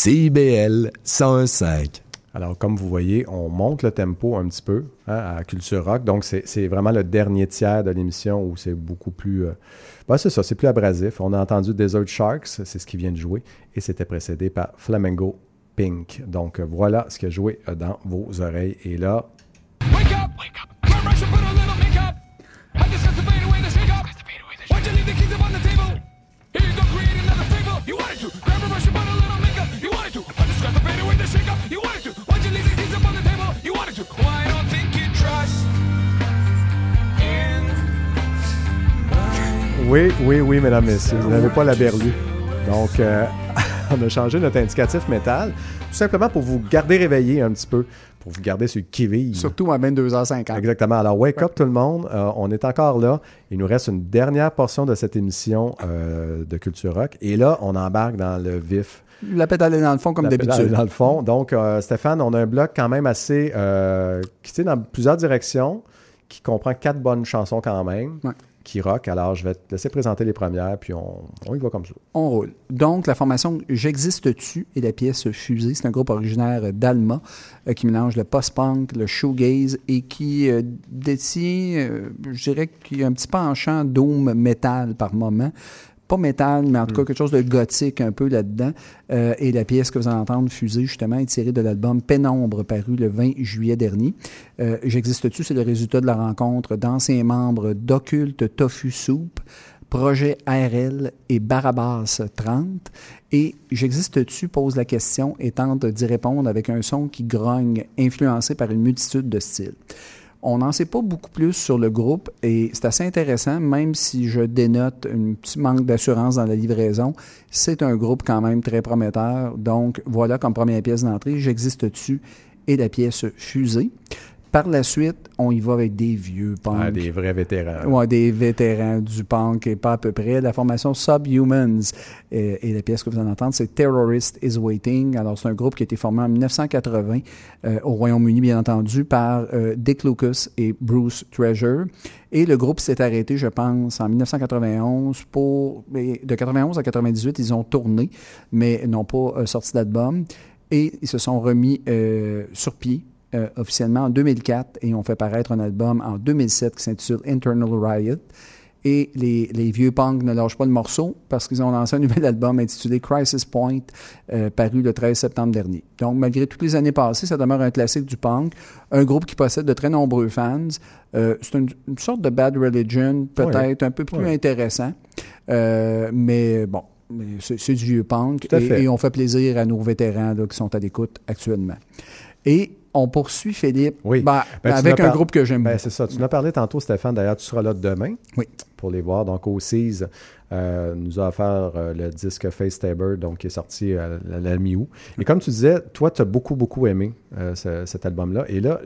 CIBL 1015. Alors, comme vous voyez, on monte le tempo un petit peu hein, à Culture Rock. Donc, c'est vraiment le dernier tiers de l'émission où c'est beaucoup plus. Euh, bah, c'est ça, c'est plus abrasif. On a entendu Desert Sharks, c'est ce qui vient de jouer, et c'était précédé par Flamengo Pink. Donc, euh, voilà ce qui a joué euh, dans vos oreilles. Et là. Wake up! Wake up! Oui, oui, oui, mesdames, messieurs. Vous n'avez pas la berlue. Donc, euh, on a changé notre indicatif métal, tout simplement pour vous garder réveillé un petit peu, pour vous garder sur le qui Surtout à 22h50. Exactement. Alors, wake up tout le monde. Euh, on est encore là. Il nous reste une dernière portion de cette émission euh, de Culture Rock. Et là, on embarque dans le vif la pédale est dans le fond, comme La pédale d'habitude. est Dans le fond. Donc, euh, Stéphane, on a un bloc quand même assez. euh, qui tire dans plusieurs directions, qui comprend quatre bonnes chansons quand même, Ouais. qui rock. Alors, je vais te laisser présenter les premières, puis on, on y va comme ça. On roule. Donc, la formation J'existe-tu et la pièce Fusée, c'est un groupe originaire d'Alma euh, qui mélange le post-punk, le shoegaze et qui euh, détient, euh, je dirais qu'il y a un petit penchant doom metal par moment. Pas métal, mais en tout cas quelque chose de gothique un peu là-dedans. Euh, et la pièce que vous allez entendre, Fusée, justement, est tirée de l'album Pénombre, paru le 20 juillet dernier. Euh, J'existe-tu, c'est le résultat de la rencontre d'anciens membres d'Occulte Tofu Soup, Projet ARL et Barabas 30. Et J'existe-tu? pose la question et tente d'y répondre avec un son qui grogne, influencé par une multitude de styles. On n'en sait pas beaucoup plus sur le groupe et c'est assez intéressant, même si je dénote un petit manque d'assurance dans la livraison. C'est un groupe quand même très prometteur. Donc voilà comme première pièce d'entrée, J'existe-tu et la pièce Fusée. Par la suite, on y va avec des vieux punks. Ah, des vrais vétérans. Ouais, des vétérans du punk et pas à peu près. La formation Subhumans. Et, et la pièce que vous allez entendre, c'est Terrorist is Waiting. Alors, c'est un groupe qui a été formé en 1980 euh, au Royaume-Uni, bien entendu, par euh, Dick Lucas et Bruce Treasure. Et le groupe s'est arrêté, je pense, en 1991 pour... mais De 91 à 98, ils ont tourné, mais n'ont pas euh, sorti d'album. Et ils se sont remis sur pied euh, officiellement en 2004 et ont fait paraître un album en 2007 qui s'intitule Internal Riot. Et les, les vieux punks ne lâchent pas le morceau parce qu'ils ont lancé un nouvel album intitulé Crisis Point, euh, paru le 13 septembre dernier. Donc, malgré toutes les années passées, ça demeure un classique du punk. Un groupe qui possède de très nombreux fans. Euh, c'est une, une sorte de Bad Religion, peut-être un peu plus Ouais. intéressant. Euh, mais bon, c'est du vieux punk. Et, on fait plaisir à nos vétérans là, qui sont à l'écoute actuellement. Et on poursuit, Philippe, Oui. ben, Ben, avec un groupe que j'aime Ben, c'est ça. Tu en as parlé tantôt, Stéphane. D'ailleurs, tu seras là demain Oui. pour les voir. Donc, au CIS, euh, nous a offert euh, le disque Face Tabor, donc qui est sorti euh, la, la mi-août. Et comme tu disais, toi, tu as beaucoup, beaucoup aimé euh, ce- cet album-là. Et là,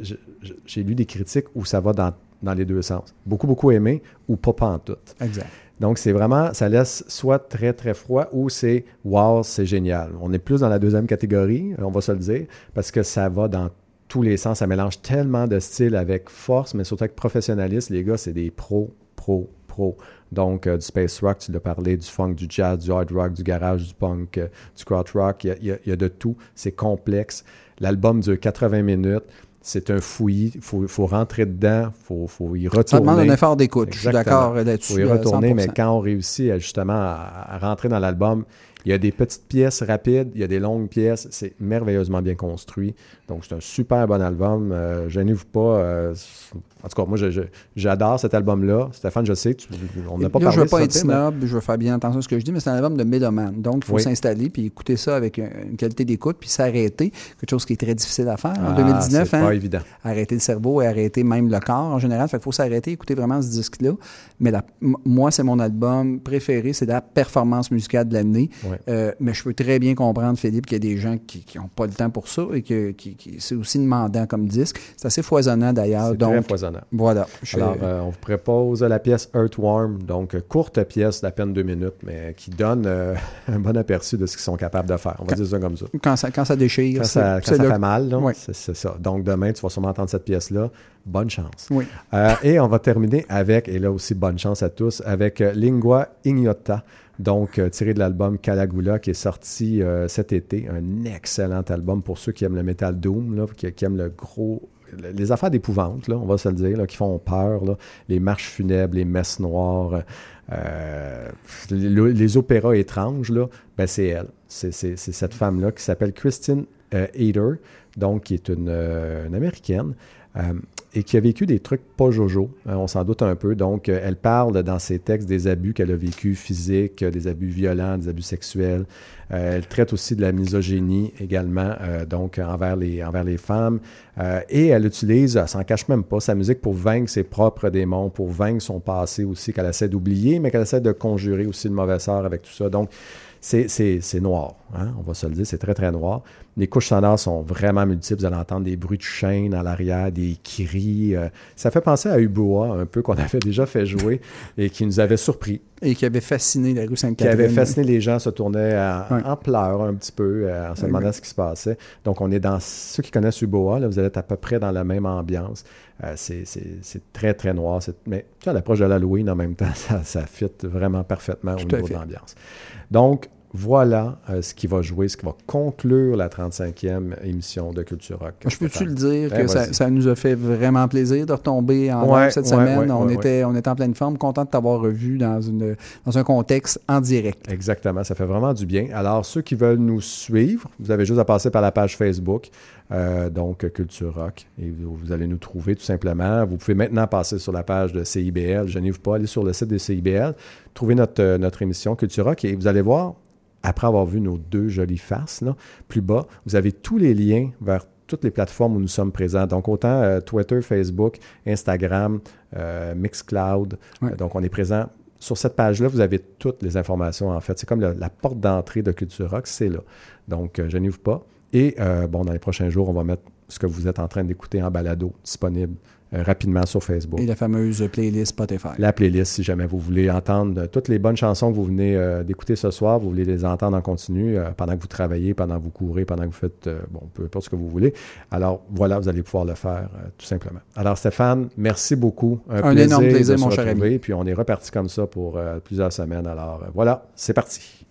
j'ai lu des critiques où ça va dans, dans les deux sens. Beaucoup, beaucoup aimé ou pas pantoute. Exact. Donc, c'est vraiment, ça laisse soit très, très froid ou c'est wow, c'est génial. On est plus dans la deuxième catégorie, on va se le dire, parce que ça va dans tous les sens. Ça mélange tellement de styles avec force, mais surtout avec professionnalisme. Les gars, c'est des pros, pros, pros. Donc, euh, du space rock, tu l'as parlé, du funk, du jazz, du hard rock, du garage, du punk, euh, du crowd rock. Il y a, il y a- il y a de tout. C'est complexe. L'album dure 80 minutes. C'est un fouillis. Il faut, faut rentrer dedans. Il faut, faut y retourner. Ça demande un effort d'écoute. Je suis d'accord là-dessus. faut y euh, retourner, mais 100%. quand on réussit à, justement à, à rentrer dans l'album, il y a des petites pièces rapides, il y a des longues pièces, c'est merveilleusement bien construit. Donc, c'est un super bon album. Euh, Gênez-vous pas. euh, en tout cas, moi, j'adore cet album-là. Stéphane, je sais, tu- on n'a pas là, parlé je veux pas être mais- snob, je veux faire bien attention à ce que je dis, mais c'est un album de mélomane. Donc, il faut Oui. s'installer puis écouter ça avec un- une qualité d'écoute puis s'arrêter. Quelque chose qui est très difficile à faire en Ah, 2019. c'est hein? pas évident. Arrêter le cerveau et arrêter même le corps en général. Fait qu'il faut s'arrêter, écouter vraiment ce disque-là. Mais la- moi, c'est mon album préféré. C'est la performance musicale de l'année. Ouais. Euh, mais je peux très bien comprendre, Philippe, qu'il y a des gens qui n'ont pas le temps pour ça et que qui- qui- c'est aussi demandant comme disque. C'est assez foisonnant d'ailleurs. C'est très foisonnant. voilà. Je- Alors, euh, on vous propose la pièce Earthworm, donc euh, courte pièce d'à peine deux minutes, mais qui donne euh, un bon aperçu de ce qu'ils sont capables de faire. On va dire ça comme ça. quand, ça, quand ça déchire, Quand ça, quand fait mal, Oui. c'est ça. Donc demain, tu vas sûrement entendre cette pièce-là. Bonne chance. Oui. Et on va terminer avec, et là aussi bonne chance à tous, avec Lingua Ignota, donc euh, tiré de l'album Calagula qui est sorti euh, cet été. Un excellent album pour ceux qui aiment le metal doom, qui, aiment le gros. Les affaires d'épouvante, on va se le dire, qui font peur, les marches funèbres, les messes noires, euh, les, opéras étranges, là, ben c'est elle. C'est cette femme-là qui s'appelle Christine euh, donc qui est une américaine. Et qui a vécu des trucs pas jojo, hein, on s'en doute un peu. Donc, euh, elle parle dans ses textes des abus qu'elle a vécu physiques, des abus violents, des abus sexuels. Euh, elle traite aussi de la misogynie également, euh, donc envers les, envers les femmes. Et elle utilise, elle s'en cache même pas, sa musique pour vaincre ses propres démons, pour vaincre son passé aussi, qu'elle essaie d'oublier, mais qu'elle essaie de conjurer aussi le mauvais sort avec tout ça. Donc, c'est- noir, hein, on va se le dire, c'est très très noir. Les couches sonores sont vraiment multiples, vous allez entendre des bruits de chaîne à l'arrière, des cris. euh, ça fait penser à Uboa un peu qu'on avait déjà fait jouer et qui nous avait surpris, Et qui avait fasciné la rue qui Sainte-Catherine. avait fasciné les gens, se tournaient à- en pleurs un petit peu euh, en se demandant ce qui se passait. Donc on est dans, ceux qui connaissent Uboa, là, vous allez être à peu près dans la même ambiance. Euh, c'est- très très noir, mais tu l'approche de l'Halloween en même temps, ça, ça fit vraiment parfaitement au Tout niveau de l'ambiance. Donc, voilà euh, ce qui va jouer, ce qui va conclure la 35e émission de Culture Rock. Je peux-tu le dire Eh, que ça, nous a fait vraiment plaisir de retomber en Ouais, cette ouais, semaine? ouais, on, était, on était en pleine forme, content de t'avoir revu dans, une, dans un contexte en direct. Exactement, ça fait vraiment du bien. Alors, ceux qui veulent nous suivre, vous avez juste à passer par la page Facebook, euh, donc Culture Rock, et vous, vous allez nous trouver tout simplement. Vous pouvez maintenant passer sur la page de CIBL, gênez-vous pas, allez sur le site de CIBL, trouvez notre, euh, notre émission Culture Rock, et vous allez voir, après avoir vu nos deux jolies faces, là, plus bas, vous avez tous les liens vers toutes les plateformes où nous sommes présents. Donc, autant euh, Twitter, Facebook, Instagram, euh, Mixcloud. Ouais. Euh, donc, on est présent sur cette page-là, vous avez toutes les informations, en fait. C'est comme le- la porte d'entrée de Culture Rock, c'est là. Donc, euh, gênez-vous pas. Et, bon, dans les prochains jours, on va mettre ce que vous êtes en train d'écouter en balado disponible rapidement sur Facebook. Et la fameuse playlist Spotify. La playlist, si jamais vous voulez entendre euh, toutes les bonnes chansons que vous venez euh, d'écouter ce soir, vous voulez les entendre en continu euh, pendant que vous travaillez, pendant que vous courez, pendant que vous faites, euh, bon, peu importe ce que vous voulez. Alors, voilà, vous allez pouvoir le faire euh, tout simplement. Alors, Stéphane, merci beaucoup. Un énorme plaisir, de se mon cher ami. Puis, on est reparti comme ça pour euh, plusieurs semaines. Alors, euh, voilà, c'est parti.